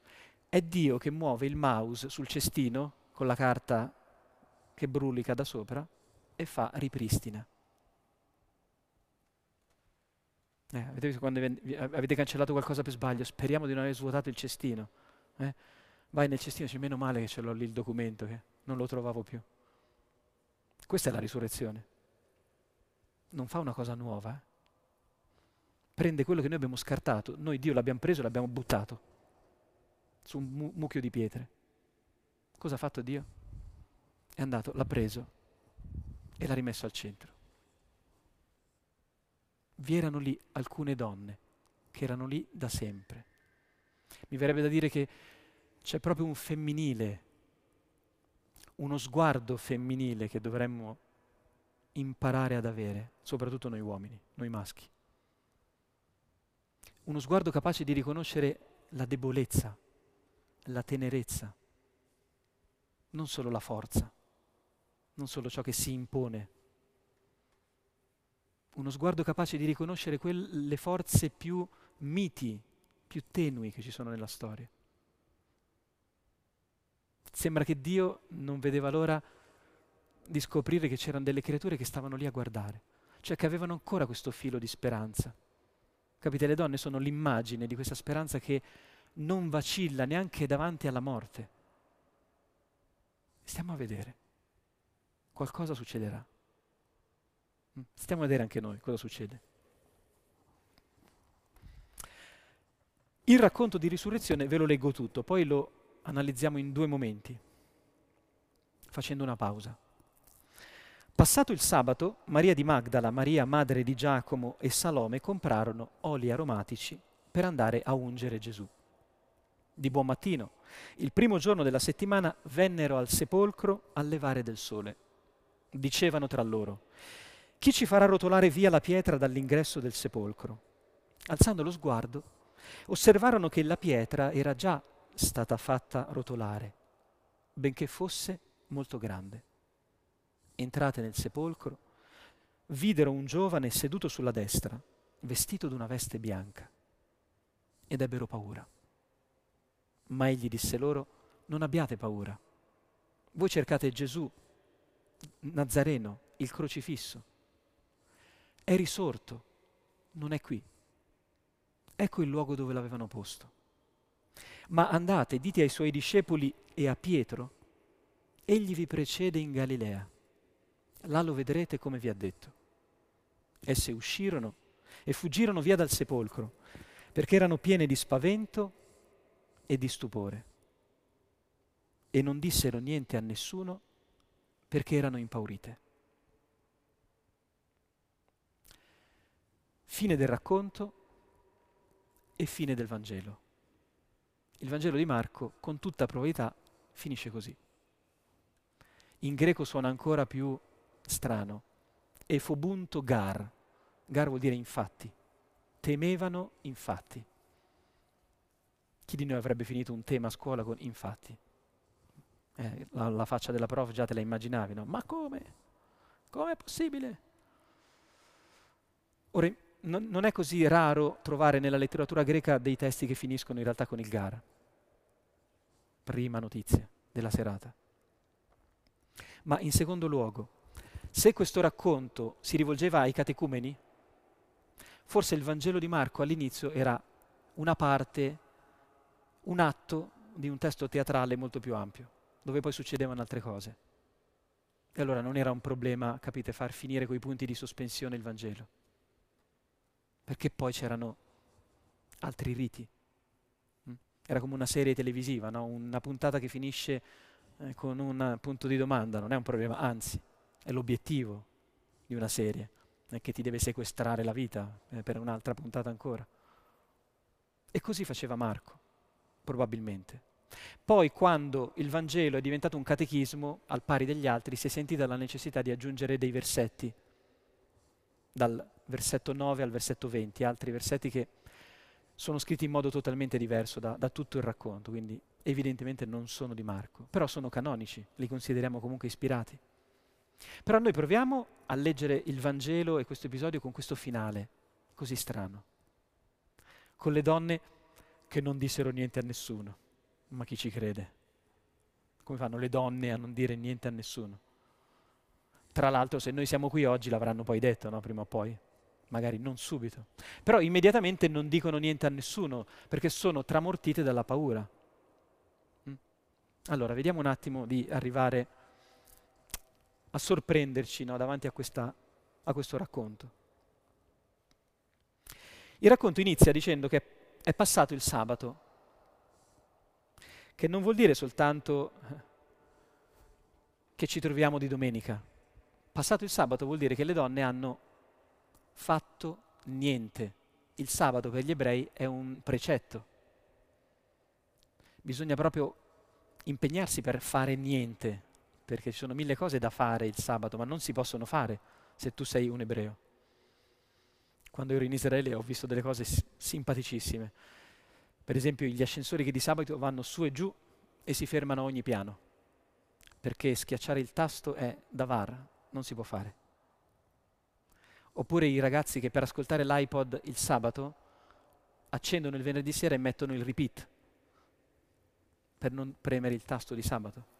È Dio che muove il mouse sul cestino con la carta che brulica da sopra e fa ripristina. Eh, avete visto quando avete cancellato qualcosa per sbaglio? Speriamo di non aver svuotato il cestino. Eh? vai nel cestino dici meno male che ce l'ho lì il documento, che non lo trovavo più. Questa è la risurrezione. Non fa una cosa nuova. Eh? Prende quello che noi abbiamo scartato, noi Dio l'abbiamo preso e l'abbiamo buttato su un mu- mucchio di pietre. Cosa ha fatto Dio? È andato, l'ha preso e l'ha rimesso al centro. Vi erano lì alcune donne che erano lì da sempre. Mi verrebbe da dire che c'è proprio un femminile, uno sguardo femminile che dovremmo imparare ad avere, soprattutto noi uomini, noi maschi. Uno sguardo capace di riconoscere la debolezza, la tenerezza, non solo la forza, non solo ciò che si impone. Uno sguardo capace di riconoscere quelle forze più miti, più tenui che ci sono nella storia. Sembra che Dio non vedeva l'ora di scoprire che c'erano delle creature che stavano lì a guardare, cioè che avevano ancora questo filo di speranza. Capite, le donne sono l'immagine di questa speranza che non vacilla neanche davanti alla morte. Stiamo a vedere. Qualcosa succederà. Mm, stiamo a vedere anche noi cosa succede. Il racconto di risurrezione ve lo leggo tutto, poi lo analizziamo in due momenti, facendo una pausa. Passato il sabato, Maria di Magdala, Maria madre di Giacomo e Salome comprarono oli aromatici per andare a ungere Gesù. Di buon mattino, il primo giorno della settimana, vennero al sepolcro al levare del sole. Dicevano tra loro, chi ci farà rotolare via la pietra dall'ingresso del sepolcro? Alzando lo sguardo, osservarono che la pietra era già stata fatta rotolare, benché fosse molto grande. Entrate nel sepolcro, videro un giovane seduto sulla destra, vestito d'una veste bianca, ed ebbero paura. Ma egli disse loro, non abbiate paura. Voi cercate Gesù, Nazareno, il crocifisso. È risorto, non è qui. Ecco il luogo dove l'avevano posto. Ma andate, dite ai suoi discepoli e a Pietro, egli vi precede in Galilea. Là lo vedrete come vi ha detto. Esse uscirono e fuggirono via dal sepolcro, perché erano piene di spavento e di stupore. E non dissero niente a nessuno perché erano impaurite. Fine del racconto e fine del Vangelo. Il Vangelo di Marco, con tutta probabilità, finisce così. In greco suona ancora più strano. Efobunto gar. Gar vuol dire infatti. Temevano infatti. Chi di noi avrebbe finito un tema a scuola con infatti? Eh, la, la, faccia della prof già te la immaginavi, no? Ma come? Come è possibile? Ora, non, non è così raro trovare nella letteratura greca dei testi che finiscono in realtà con il gar. Prima notizia della serata. Ma in secondo luogo, se questo racconto si rivolgeva ai catecumeni, forse il Vangelo di Marco all'inizio era una parte, un atto di un testo teatrale molto più ampio, dove poi succedevano altre cose. E allora non era un problema, capite, far finire quei punti di sospensione il Vangelo perché poi c'erano altri riti. Mm? Era come una serie televisiva, no? una puntata che finisce eh, con un punto di domanda, non è un problema, anzi è l'obiettivo di una serie, è che ti deve sequestrare la vita eh, per un'altra puntata ancora. E così faceva Marco, probabilmente. Poi quando il Vangelo è diventato un catechismo, al pari degli altri, si è sentita la necessità di aggiungere dei versetti dal versetto 9 al versetto 20, altri versetti che sono scritti in modo totalmente diverso da, da, tutto il racconto, quindi evidentemente non sono di Marco, però sono canonici, li consideriamo comunque ispirati. Però noi proviamo a leggere il Vangelo e questo episodio con questo finale così strano, con le donne che non dissero niente a nessuno, ma chi ci crede? Come fanno le donne a non dire niente a nessuno? Tra l'altro se noi siamo qui oggi l'avranno poi detto, no? prima o poi magari non subito, però immediatamente non dicono niente a nessuno perché sono tramortite dalla paura. Mm? Allora, vediamo un attimo di arrivare sorprenderci no, davanti a, questa, a questo racconto. Il racconto inizia dicendo che è passato il sabato, che non vuol dire soltanto che ci troviamo di domenica. Passato il sabato vuol dire che le donne hanno fatto niente. Il sabato per gli ebrei è un precetto. Bisogna proprio impegnarsi per fare niente, perché ci sono mille cose da fare il sabato, ma non si possono fare se tu sei un ebreo. Quando ero in Israele ho visto delle cose simpaticissime. Per esempio gli ascensori che di sabato vanno su e giù e si fermano a ogni piano, perché schiacciare il tasto è davar, non si può fare. Oppure i ragazzi che per ascoltare l'iPod il sabato accendono il venerdì sera e mettono il repeat per non premere il tasto di sabato.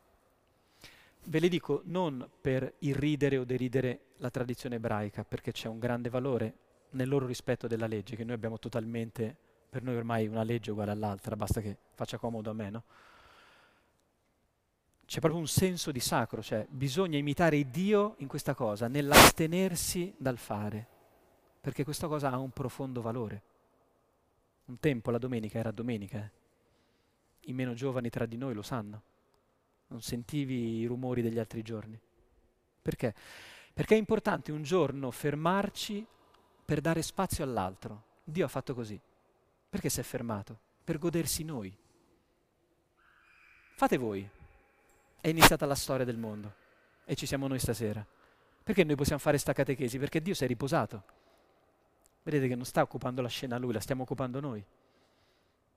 Ve le dico non per irridere o deridere la tradizione ebraica, perché c'è un grande valore nel loro rispetto della legge, che noi abbiamo totalmente, per noi ormai una legge uguale all'altra, basta che faccia comodo a me, no? c'è proprio un senso di sacro, cioè bisogna imitare Dio in questa cosa, nell'astenersi dal fare, perché questa cosa ha un profondo valore. Un tempo la domenica era domenica, eh. i meno giovani tra di noi lo sanno, non sentivi i rumori degli altri giorni. Perché? Perché è importante un giorno fermarci per dare spazio all'altro. Dio ha fatto così. Perché si è fermato? Per godersi noi. Fate voi, è iniziata la storia del mondo e ci siamo noi stasera. Perché noi possiamo fare sta catechesi? Perché Dio si è riposato. Vedete che non sta occupando la scena lui, la stiamo occupando noi.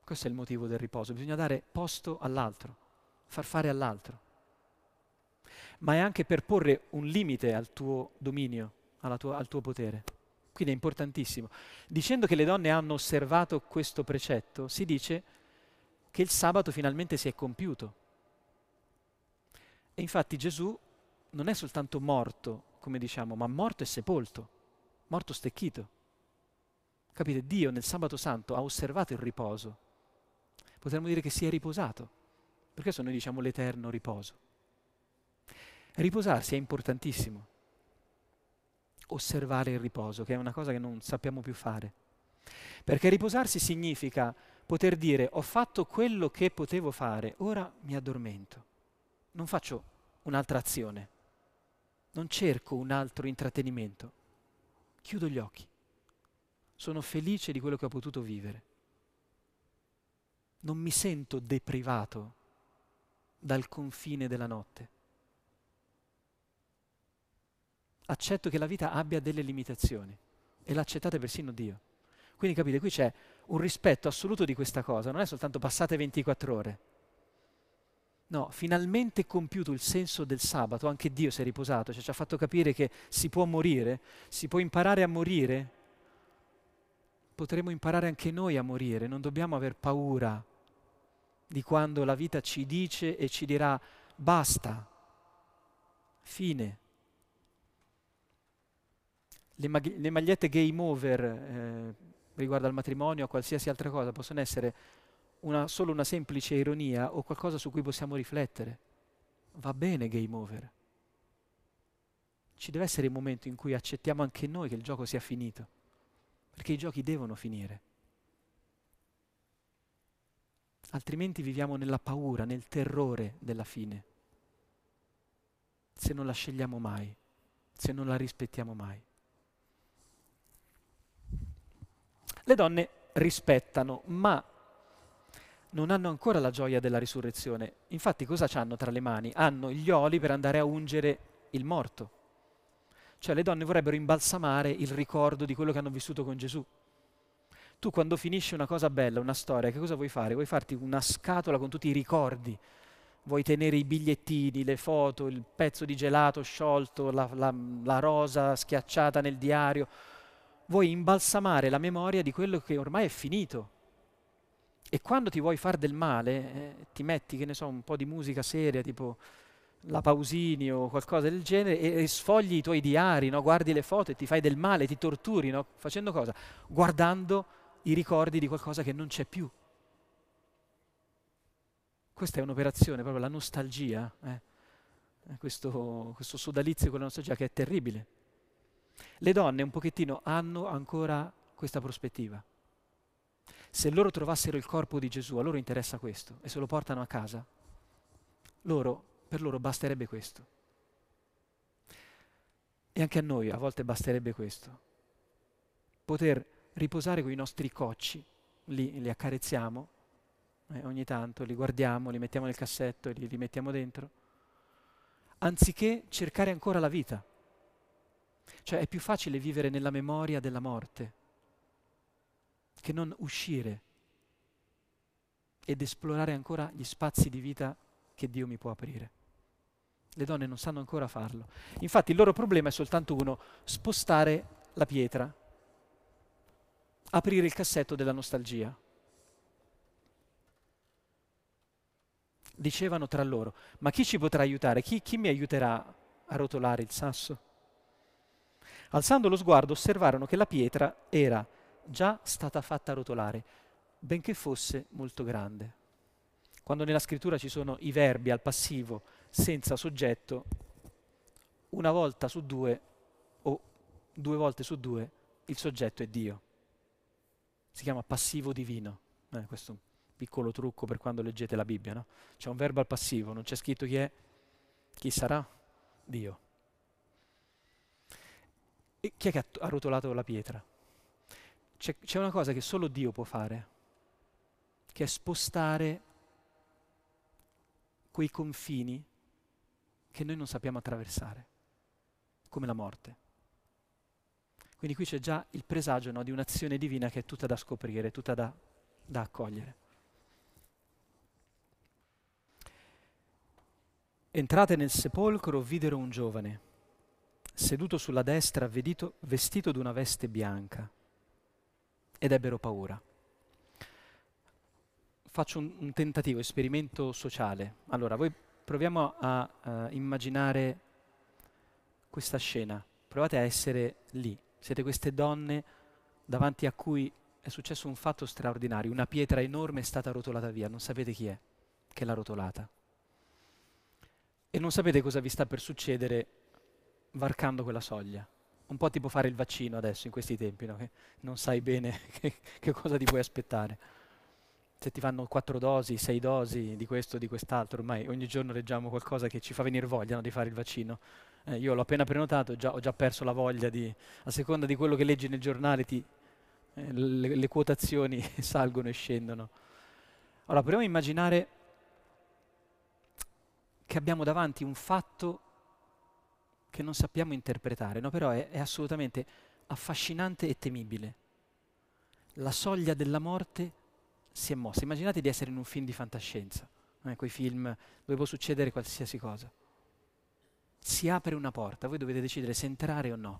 Questo è il motivo del riposo, bisogna dare posto all'altro, far fare all'altro. Ma è anche per porre un limite al tuo dominio, tua, al tuo potere. Quindi è importantissimo. Dicendo che le donne hanno osservato questo precetto, si dice che il sabato finalmente si è compiuto. E infatti Gesù non è soltanto morto, come diciamo, ma morto e sepolto, morto stecchito. Capite? Dio nel sabato santo ha osservato il riposo. Potremmo dire che si è riposato. Per questo noi diciamo l'eterno riposo. Riposarsi è importantissimo. Osservare il riposo, che è una cosa che non sappiamo più fare. Perché riposarsi significa poter dire ho fatto quello che potevo fare, ora mi addormento. Non faccio un'altra azione, non cerco un altro intrattenimento, chiudo gli occhi sono felice di quello che ho potuto vivere. Non mi sento deprivato dal confine della notte. Accetto che la vita abbia delle limitazioni e l'accettate persino Dio. Quindi capite, qui c'è un rispetto assoluto di questa cosa, non è soltanto passate 24 ore. No, finalmente compiuto il senso del sabato, anche Dio si è riposato, cioè ci ha fatto capire che si può morire, si può imparare a morire potremo imparare anche noi a morire, non dobbiamo aver paura di quando la vita ci dice e ci dirà basta, fine. Le, mag- le magliette game over eh, riguardo al matrimonio o qualsiasi altra cosa possono essere una, solo una semplice ironia o qualcosa su cui possiamo riflettere. Va bene game over. Ci deve essere il momento in cui accettiamo anche noi che il gioco sia finito perché i giochi devono finire. Altrimenti viviamo nella paura, nel terrore della fine, se non la scegliamo mai, se non la rispettiamo mai. Le donne rispettano, ma non hanno ancora la gioia della risurrezione. Infatti cosa hanno tra le mani? Hanno gli oli per andare a ungere il morto. Cioè le donne vorrebbero imbalsamare il ricordo di quello che hanno vissuto con Gesù. Tu quando finisci una cosa bella, una storia, che cosa vuoi fare? Vuoi farti una scatola con tutti i ricordi. Vuoi tenere i bigliettini, le foto, il pezzo di gelato sciolto, la, la, la rosa schiacciata nel diario. Vuoi imbalsamare la memoria di quello che ormai è finito. E quando ti vuoi far del male, eh, ti metti, che ne so, un po' di musica seria, tipo la Pausini o qualcosa del genere e, e sfogli i tuoi diari, no? guardi le foto e ti fai del male, ti torturi, no? facendo cosa? Guardando i ricordi di qualcosa che non c'è più. Questa è un'operazione, proprio la nostalgia, eh? eh questo, questo sodalizio con la nostalgia che è terribile. Le donne un pochettino hanno ancora questa prospettiva. Se loro trovassero il corpo di Gesù, a loro interessa questo e se lo portano a casa, loro per loro basterebbe questo. E anche a noi a volte basterebbe questo. Poter riposare con i nostri cocci, li, li accarezziamo, eh, ogni tanto li guardiamo, li mettiamo nel cassetto e li rimettiamo dentro, anziché cercare ancora la vita. Cioè è più facile vivere nella memoria della morte che non uscire ed esplorare ancora gli spazi di vita che Dio mi può aprire. Le donne non sanno ancora farlo. Infatti il loro problema è soltanto uno, spostare la pietra, aprire il cassetto della nostalgia. Dicevano tra loro, ma chi ci potrà aiutare? Chi, chi mi aiuterà a rotolare il sasso? Alzando lo sguardo osservarono che la pietra era già stata fatta rotolare, benché fosse molto grande. Quando nella scrittura ci sono i verbi al passivo senza soggetto, una volta su due o due volte su due il soggetto è Dio. Si chiama passivo divino. Eh, questo è un piccolo trucco per quando leggete la Bibbia. No? C'è un verbo al passivo, non c'è scritto chi è, chi sarà? Dio. E chi è che ha rotolato la pietra? C'è, c'è una cosa che solo Dio può fare, che è spostare quei confini che noi non sappiamo attraversare, come la morte. Quindi qui c'è già il presagio no, di un'azione divina che è tutta da scoprire, tutta da, da accogliere. Entrate nel sepolcro, videro un giovane, seduto sulla destra, vedito, vestito d'una veste bianca, ed ebbero paura. faccio un, un, tentativo, esperimento sociale. Allora, voi proviamo a uh, immaginare questa scena. Provate a essere lì. Siete queste donne davanti a cui è successo un fatto straordinario. Una pietra enorme è stata rotolata via. Non sapete chi è che l'ha rotolata. E non sapete cosa vi sta per succedere varcando quella soglia. Un po' tipo fare il vaccino adesso, in questi tempi, no? che non sai bene che, che cosa ti puoi aspettare se ti fanno quattro dosi, sei dosi di questo di quest'altro, ormai ogni giorno leggiamo qualcosa che ci fa venire voglia no, di fare il vaccino. Eh, io l'ho appena prenotato, già, ho già perso la voglia di, a seconda di quello che leggi nel giornale, ti, eh, le, le, quotazioni salgono e scendono. Allora, proviamo a immaginare che abbiamo davanti un fatto che non sappiamo interpretare, no? però è, è assolutamente affascinante e temibile. La soglia della morte si è mossa. Immaginate di essere in un film di fantascienza, eh, quei film dove può succedere qualsiasi cosa. Si apre una porta, voi dovete decidere se entrare o no.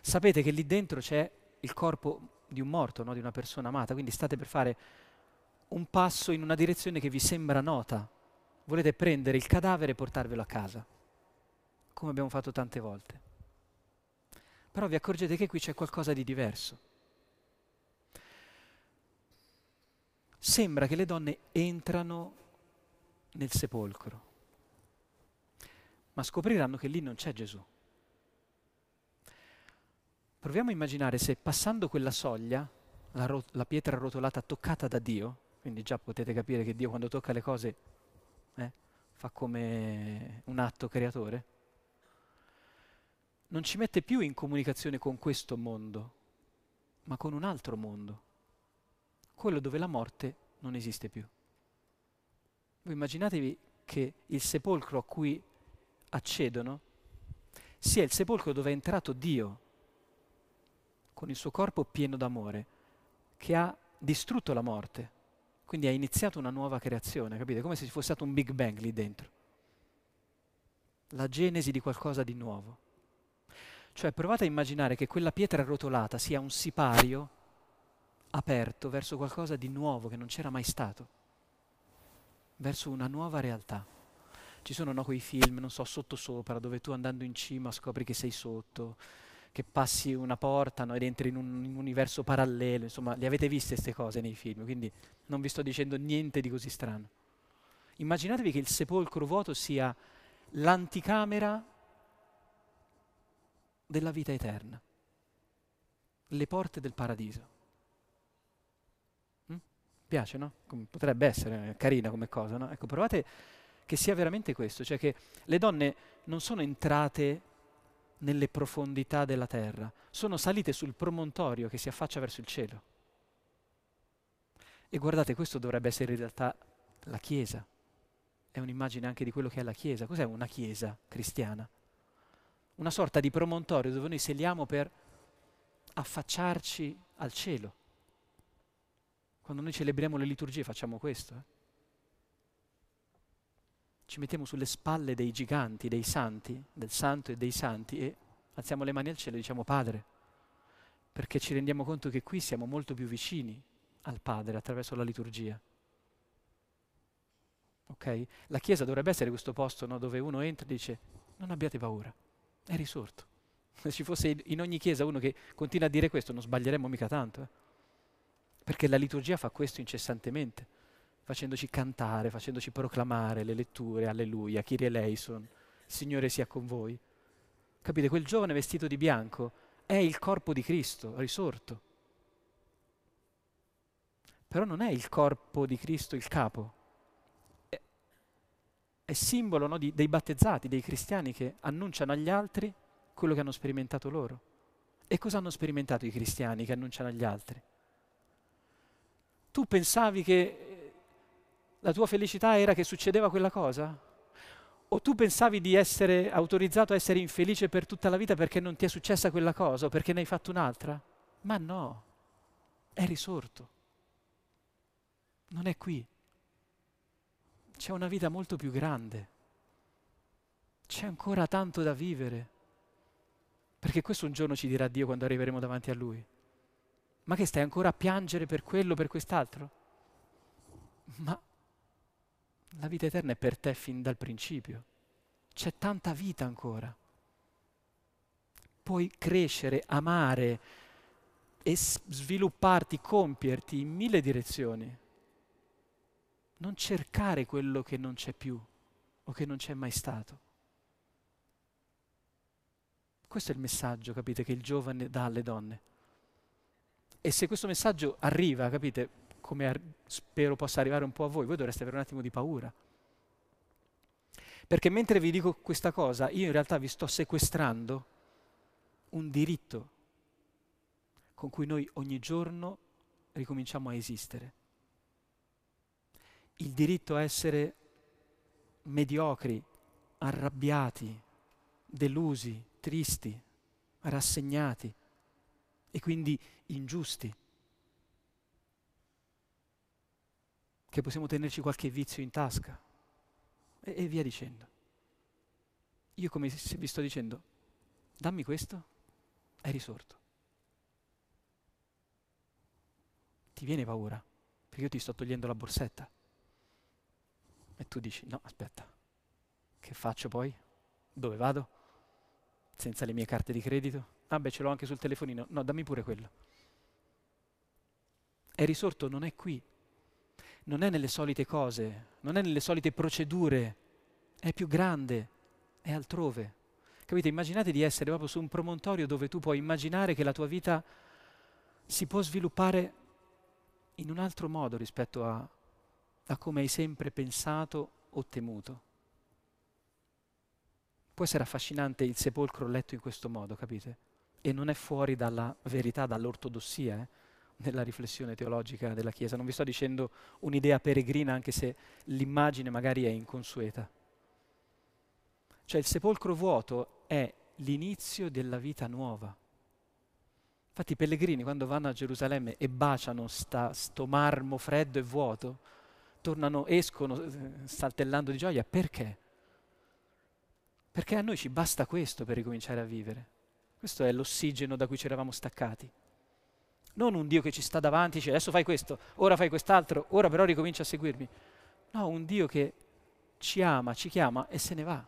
Sapete che lì dentro c'è il corpo di un morto, no? di una persona amata, quindi state per fare un passo in una direzione che vi sembra nota. Volete prendere il cadavere e portarvelo a casa, come abbiamo fatto tante volte. Però vi accorgete che qui c'è qualcosa di diverso. sembra che le donne entrano nel sepolcro, ma scopriranno che lì non c'è Gesù. Proviamo a immaginare se passando quella soglia, la, ro- la, pietra rotolata toccata da Dio, quindi già potete capire che Dio quando tocca le cose eh, fa come un atto creatore, non ci mette più in comunicazione con questo mondo, ma con un altro mondo quello dove la morte non esiste più. Voi immaginatevi che il sepolcro a cui accedono sia il sepolcro dove è entrato Dio con il suo corpo pieno d'amore, che ha distrutto la morte, quindi ha iniziato una nuova creazione, capite? Come se ci fosse stato un Big Bang lì dentro. La genesi di qualcosa di nuovo. Cioè provate a immaginare che quella pietra rotolata sia un sipario aperto verso qualcosa di nuovo che non c'era mai stato, verso una nuova realtà. Ci sono no, quei film, non so, sottosopra, dove tu andando in cima scopri che sei sotto, che passi una porta no, ed entri in un, in un, universo parallelo, insomma, le avete viste queste cose nei film, quindi non vi sto dicendo niente di così strano. Immaginatevi che il sepolcro vuoto sia l'anticamera della vita eterna, le porte del paradiso. Piace, no? Potrebbe essere carina come cosa, no? Ecco, provate che sia veramente questo, cioè che le donne non sono entrate nelle profondità della terra, sono salite sul promontorio che si affaccia verso il cielo. E guardate, questo dovrebbe essere in realtà la Chiesa. È un'immagine anche di quello che è la Chiesa. Cos'è una Chiesa cristiana? Una sorta di promontorio dove noi saliamo per affacciarci al cielo. Quando noi celebriamo le liturgie facciamo questo. Eh? Ci mettiamo sulle spalle dei giganti, dei santi, del santo e dei santi e alziamo le mani al cielo e diciamo Padre, perché ci rendiamo conto che qui siamo molto più vicini al Padre attraverso la liturgia. Okay? La Chiesa dovrebbe essere questo posto no, dove uno entra e dice non abbiate paura, è risorto. Se ci fosse in ogni Chiesa uno che continua a dire questo non sbaglieremmo mica tanto. Eh? Perché la liturgia fa questo incessantemente, facendoci cantare, facendoci proclamare le letture, alleluia, Kyrie eleison, Signore sia con voi. Capite? Quel giovane vestito di bianco è il corpo di Cristo risorto. Però non è il corpo di Cristo il capo, è, è simbolo no, di, dei battezzati, dei cristiani che annunciano agli altri quello che hanno sperimentato loro. E cosa hanno sperimentato i cristiani che annunciano agli altri? Tu pensavi che la tua felicità era che succedeva quella cosa? O tu pensavi di essere autorizzato a essere infelice per tutta la vita perché non ti è successa quella cosa o perché ne hai fatto un'altra? Ma no, è risorto. Non è qui. C'è una vita molto più grande. C'è ancora tanto da vivere. Perché questo un giorno ci dirà Dio quando arriveremo davanti a Lui. Ma che stai ancora a piangere per quello, per quest'altro? ma la vita eterna è per te fin dal principio. C'è tanta vita ancora. Puoi crescere, amare e svilupparti, compierti in mille direzioni. Non cercare quello che non c'è più o che non c'è mai stato. Questo è il messaggio, capite, che il giovane dà alle donne. E se questo messaggio arriva, capite, come ar- spero possa arrivare un po' a voi, voi dovreste avere un attimo di paura. Perché mentre vi dico questa cosa, io in realtà vi sto sequestrando un diritto con cui noi ogni giorno ricominciamo a esistere. Il diritto a essere mediocri, arrabbiati, delusi, tristi, rassegnati e quindi ingiusti. Che possiamo tenerci qualche vizio in tasca e, e via dicendo. Io come vi sto dicendo, dammi questo, è risorto. Ti viene paura, perché io ti sto togliendo la borsetta. E tu dici, no, aspetta, che faccio poi? Dove vado? senza le mie carte di credito? Ah beh, ce l'ho anche sul telefonino. No, dammi pure quello. È risorto, non è qui. Non è nelle solite cose, non è nelle solite procedure. È più grande, è altrove. Capite? Immaginate di essere proprio su un promontorio dove tu puoi immaginare che la tua vita si può sviluppare in un altro modo rispetto a, a come hai sempre pensato o temuto. Può essere affascinante il sepolcro letto in questo modo, capite? E non è fuori dalla verità, dall'ortodossia, eh? Nella riflessione teologica della Chiesa. Non vi sto dicendo un'idea peregrina, anche se l'immagine magari è inconsueta. Cioè il sepolcro vuoto è l'inizio della vita nuova. Infatti i pellegrini quando vanno a Gerusalemme e baciano sta, sto marmo freddo e vuoto, tornano, escono eh, saltellando di gioia. Perché? Perché a noi ci basta questo per ricominciare a vivere. Questo è l'ossigeno da cui ci eravamo staccati. Non un Dio che ci sta davanti dice adesso fai questo, ora fai quest'altro, ora però ricomincia a seguirmi. No, un Dio che ci ama, ci chiama e se ne va.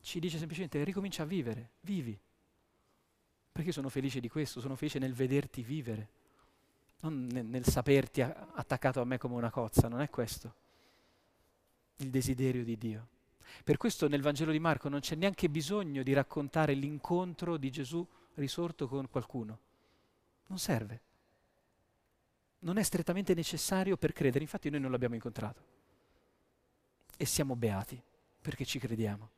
Ci dice semplicemente ricomincia a vivere, vivi. Perché sono felice di questo, sono felice nel vederti vivere, non nel, nel saperti attaccato a me come una cozza, non è questo il desiderio di Dio. Per questo nel Vangelo di Marco non c'è neanche bisogno di raccontare l'incontro di Gesù risorto con qualcuno. Non serve. Non è strettamente necessario per credere, infatti noi non l'abbiamo incontrato. E siamo beati perché ci crediamo.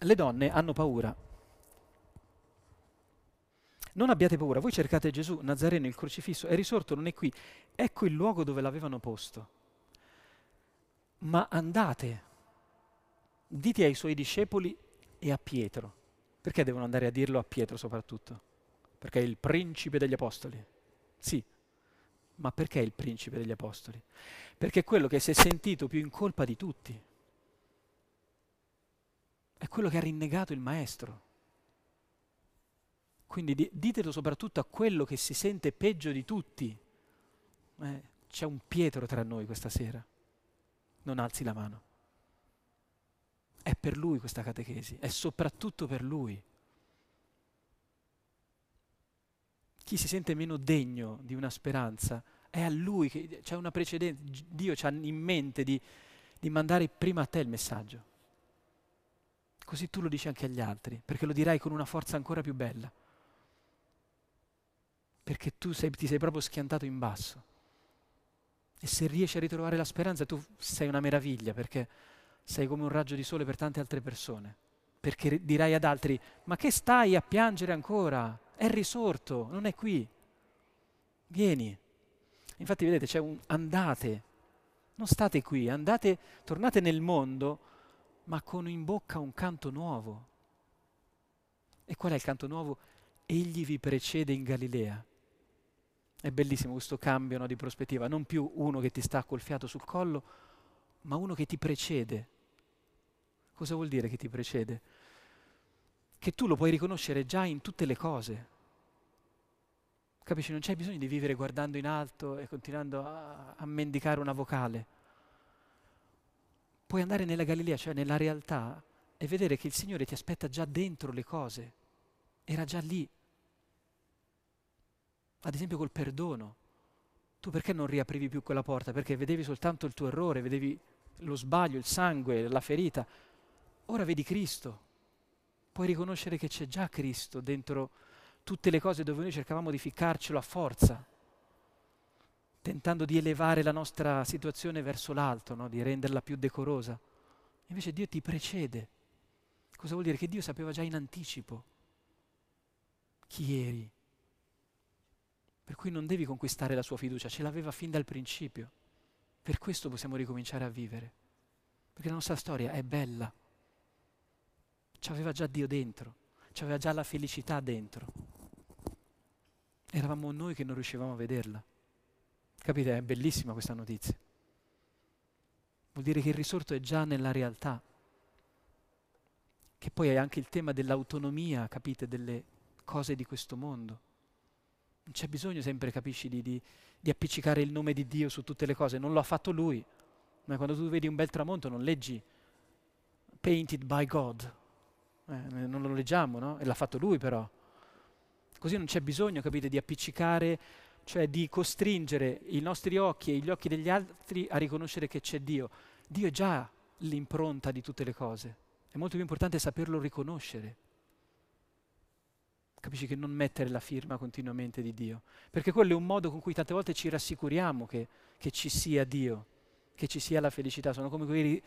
Le donne hanno paura non abbiate paura, voi cercate Gesù, Nazareno, il crocifisso, è risorto, non è qui. Ecco il luogo dove l'avevano posto. Ma andate, dite ai suoi discepoli e a Pietro. Perché devono andare a dirlo a Pietro soprattutto? Perché è il principe degli apostoli. Sì, ma perché il principe degli apostoli? Perché è quello che si è sentito più in colpa di tutti. È quello che ha rinnegato il maestro. Quindi di- ditelo soprattutto a quello che si sente peggio di tutti. Eh, c'è un Pietro tra noi questa sera. Non alzi la mano. È per lui questa catechesi, è soprattutto per lui. Chi si sente meno degno di una speranza, è a lui che c'è una precedenza. Dio ha in mente di, di mandare prima a te il messaggio. Così tu lo dici anche agli altri, perché lo dirai con una forza ancora più bella perché tu sei, ti sei proprio schiantato in basso. E se riesci a ritrovare la speranza, tu sei una meraviglia, perché sei come un raggio di sole per tante altre persone. Perché dirai ad altri, ma che stai a piangere ancora? È risorto, non è qui. Vieni. Infatti vedete, c'è un andate, non state qui, andate, tornate nel mondo, ma con in bocca un canto nuovo. E qual è il canto nuovo? Egli vi precede in Galilea. È bellissimo questo cambio no, di prospettiva, non più uno che ti sta col fiato sul collo, ma uno che ti precede. Cosa vuol dire che ti precede? che tu lo puoi riconoscere già in tutte le cose. Capisci? Non c'è bisogno di vivere guardando in alto e continuando a, a mendicare una vocale. Puoi andare nella Galilea, cioè nella realtà, e vedere che il Signore ti aspetta già dentro le cose. Era già lì. Ad esempio col perdono. Tu perché non riaprivi più quella porta? Perché vedevi soltanto il tuo errore, vedevi lo sbaglio, il sangue, la ferita. Ora vedi Cristo. Puoi riconoscere che c'è già Cristo dentro tutte le cose dove noi cercavamo di ficcarcelo a forza, tentando di elevare la nostra situazione verso l'alto, no? di renderla più decorosa. Invece Dio ti precede. Cosa vuol dire? Che Dio sapeva già in anticipo chi eri. Per cui non devi conquistare la sua fiducia, ce l'aveva fin dal principio. Per questo possiamo ricominciare a vivere. Perché la nostra storia è bella. Ci aveva già Dio dentro, ci aveva già la felicità dentro. Eravamo noi che non riuscivamo a vederla. Capite? È bellissima questa notizia. Vuol dire che il risorto è già nella realtà. Che poi è anche il tema dell'autonomia, capite, delle cose di questo mondo. Non c'è bisogno sempre, capisci, di, di, di, appiccicare il nome di Dio su tutte le cose. Non lo ha fatto lui. Ma quando tu vedi un bel tramonto non leggi painted by God. Eh, non lo leggiamo, no? E l'ha fatto lui però. Così non c'è bisogno, capite, di appiccicare, cioè di costringere i nostri occhi e gli occhi degli altri a riconoscere che c'è Dio. Dio è già l'impronta di tutte le cose. È molto più importante saperlo riconoscere. Capisci che non mettere la firma continuamente di Dio, perché quello è un modo con cui tante volte ci rassicuriamo che, che ci sia Dio, che ci sia la felicità, sono come quei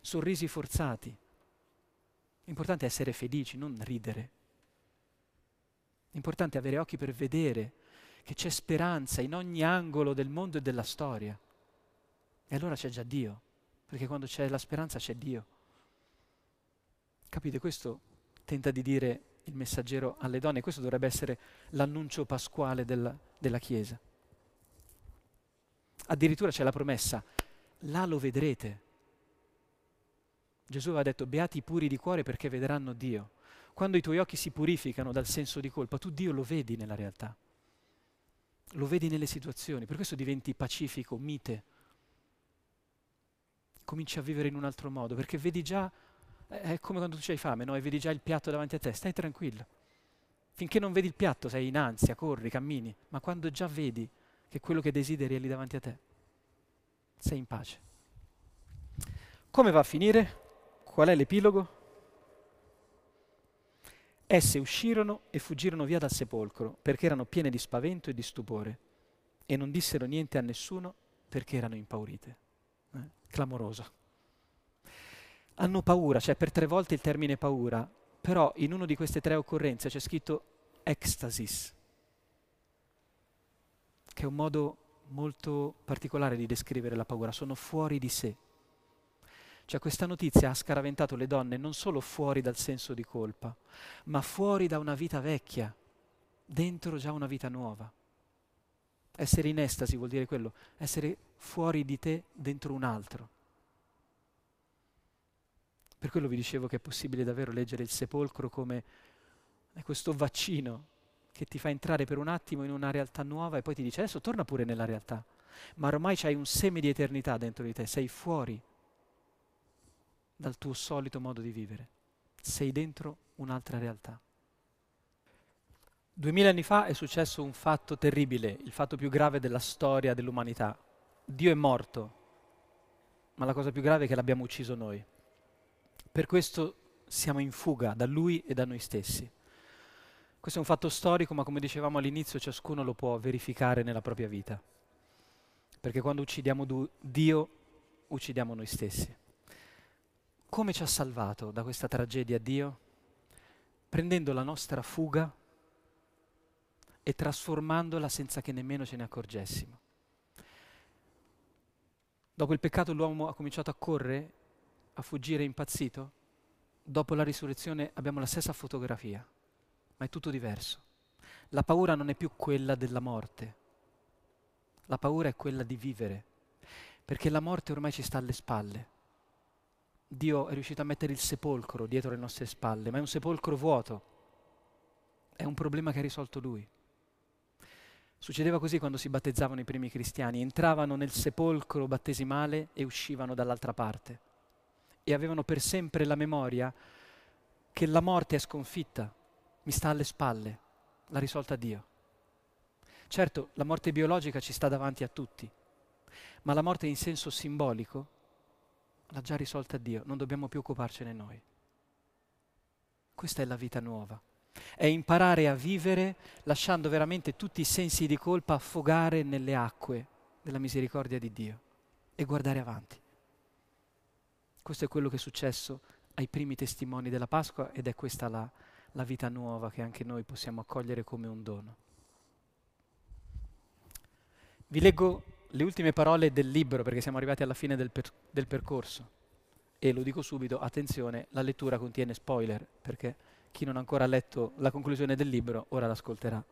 sorrisi forzati. L'importante è essere felici, non ridere. L'importante è avere occhi per vedere che c'è speranza in ogni angolo del mondo e della storia. E allora c'è già Dio, perché quando c'è la speranza c'è Dio. Capite? Questo tenta di dire il messaggero alle donne. Questo dovrebbe essere l'annuncio pasquale della, della Chiesa. Addirittura c'è la promessa, là lo vedrete. Gesù aveva detto, beati i puri di cuore perché vedranno Dio. Quando i tuoi occhi si purificano dal senso di colpa, tu Dio lo vedi nella realtà. Lo vedi nelle situazioni, per questo diventi pacifico, mite. Cominci a vivere in un altro modo, perché vedi già è come quando tu hai fame, no? E vedi già il piatto davanti a te, stai tranquillo. Finché non vedi il piatto sei in ansia, corri, cammini, ma quando già vedi che quello che desideri è lì davanti a te, sei in pace. Come va a finire? Qual è l'epilogo? Esse uscirono e fuggirono via dal sepolcro perché erano piene di spavento e di stupore e non dissero niente a nessuno perché erano impaurite. Eh? Clamoroso hanno paura, cioè per tre volte il termine paura, però in una di queste tre occorrenze c'è scritto ecstasis, che è un modo molto particolare di descrivere la paura, sono fuori di sé. Cioè questa notizia ha scaraventato le donne non solo fuori dal senso di colpa, ma fuori da una vita vecchia, dentro già una vita nuova. Essere in estasi vuol dire quello, essere fuori di te dentro un altro. Per quello vi dicevo che è possibile davvero leggere il sepolcro come questo vaccino che ti fa entrare per un attimo in una realtà nuova e poi ti dice adesso torna pure nella realtà. Ma ormai c'hai un seme di eternità dentro di te, sei fuori dal tuo solito modo di vivere, sei dentro un'altra realtà. Duemila anni fa è successo un fatto terribile, il fatto più grave della storia dell'umanità. Dio è morto, ma la cosa più grave è che l'abbiamo ucciso noi. Per questo siamo in fuga da Lui e da noi stessi. Questo è un fatto storico, ma come dicevamo all'inizio, ciascuno lo può verificare nella propria vita. Perché quando uccidiamo du- Dio, uccidiamo noi stessi. Come ci ha salvato da questa tragedia Dio? Prendendo la nostra fuga e trasformandola senza che nemmeno ce ne accorgessimo. Dopo il peccato l'uomo ha cominciato a correre a fuggire impazzito, dopo la risurrezione abbiamo la stessa fotografia, ma è tutto diverso. La paura non è più quella della morte, la paura è quella di vivere, perché la morte ormai ci sta alle spalle. Dio è riuscito a mettere il sepolcro dietro le nostre spalle, ma è un sepolcro vuoto. È un problema che ha risolto Lui. Succedeva così quando si battezzavano i primi cristiani, entravano nel sepolcro battesimale e uscivano dall'altra parte e avevano per sempre la memoria che la morte è sconfitta, mi sta alle spalle, l'ha risolta Dio. Certo, la morte biologica ci sta davanti a tutti, ma la morte in senso simbolico l'ha già risolta Dio, non dobbiamo più occuparcene noi. Questa è la vita nuova. È imparare a vivere lasciando veramente tutti i sensi di colpa affogare nelle acque della misericordia di Dio e guardare avanti. Questo è quello che è successo ai primi testimoni della Pasqua ed è questa la, la vita nuova che anche noi possiamo accogliere come un dono. Vi leggo le ultime parole del libro perché siamo arrivati alla fine del, per, del percorso e lo dico subito, attenzione, la lettura contiene spoiler perché chi non ha ancora letto la conclusione del libro ora l'ascolterà.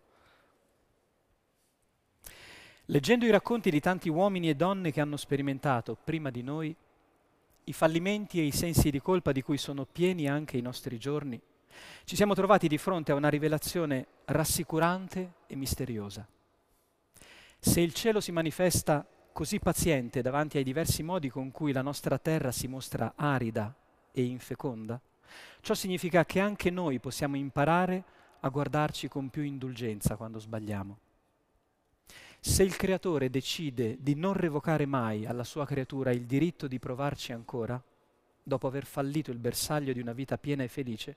Leggendo i racconti di tanti uomini e donne che hanno sperimentato prima di noi i fallimenti e i sensi di colpa di cui sono pieni anche i nostri giorni, ci siamo trovati di fronte a una rivelazione rassicurante e misteriosa. Se il cielo si manifesta così paziente davanti ai diversi modi con cui la nostra terra si mostra arida e infeconda, ciò significa che anche noi possiamo imparare a guardarci con più indulgenza quando sbagliamo. Se il creatore decide di non revocare mai alla sua creatura il diritto di provarci ancora, dopo aver fallito il bersaglio di una vita piena e felice,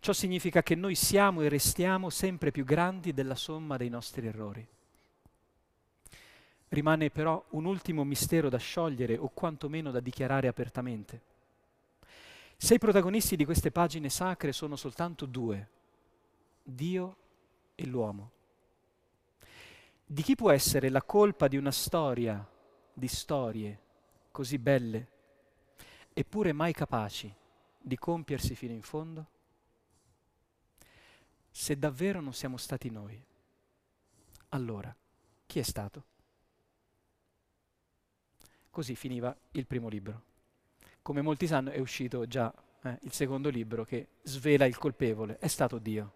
ciò significa che noi siamo e restiamo sempre più grandi della somma dei nostri errori. Rimane però un ultimo mistero da sciogliere o quantomeno da dichiarare apertamente. Se i protagonisti di queste pagine sacre sono soltanto due, Dio e l'uomo, di chi può essere la colpa di una storia, di storie così belle, eppure mai capaci di compiersi fino in fondo? Se davvero non siamo stati noi, allora chi è stato? Così finiva il primo libro. Come molti sanno è uscito già eh, il secondo libro che svela il colpevole, è stato Dio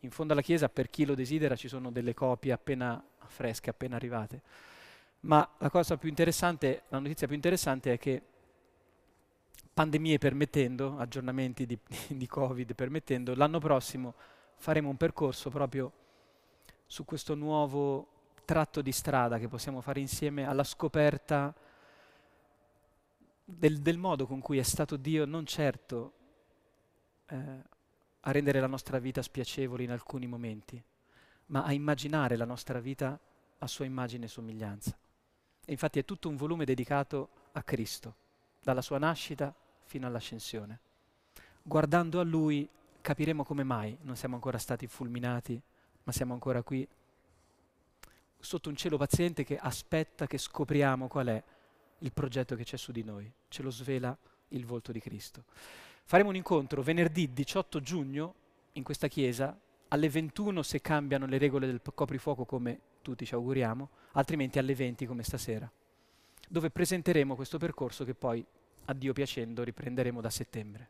in fondo alla chiesa, per chi lo desidera, ci sono delle copie appena fresche, appena arrivate. Ma la cosa più interessante, la notizia più interessante è che pandemie permettendo, aggiornamenti di, di Covid permettendo, l'anno prossimo faremo un percorso proprio su questo nuovo tratto di strada che possiamo fare insieme alla scoperta del, del modo con cui è stato Dio non certo eh, a rendere la nostra vita spiacevole in alcuni momenti, ma a immaginare la nostra vita a sua immagine e somiglianza. E infatti è tutto un volume dedicato a Cristo, dalla sua nascita fino all'ascensione. Guardando a Lui capiremo come mai non siamo ancora stati fulminati, ma siamo ancora qui sotto un cielo paziente che aspetta che scopriamo qual è il progetto che c'è su di noi. Ce lo svela il volto di Cristo. Faremo un incontro venerdì 18 giugno in questa chiesa alle 21 se cambiano le regole del coprifuoco come tutti ci auguriamo, altrimenti alle 20 come stasera, dove presenteremo questo percorso che poi, a Dio piacendo, riprenderemo da settembre.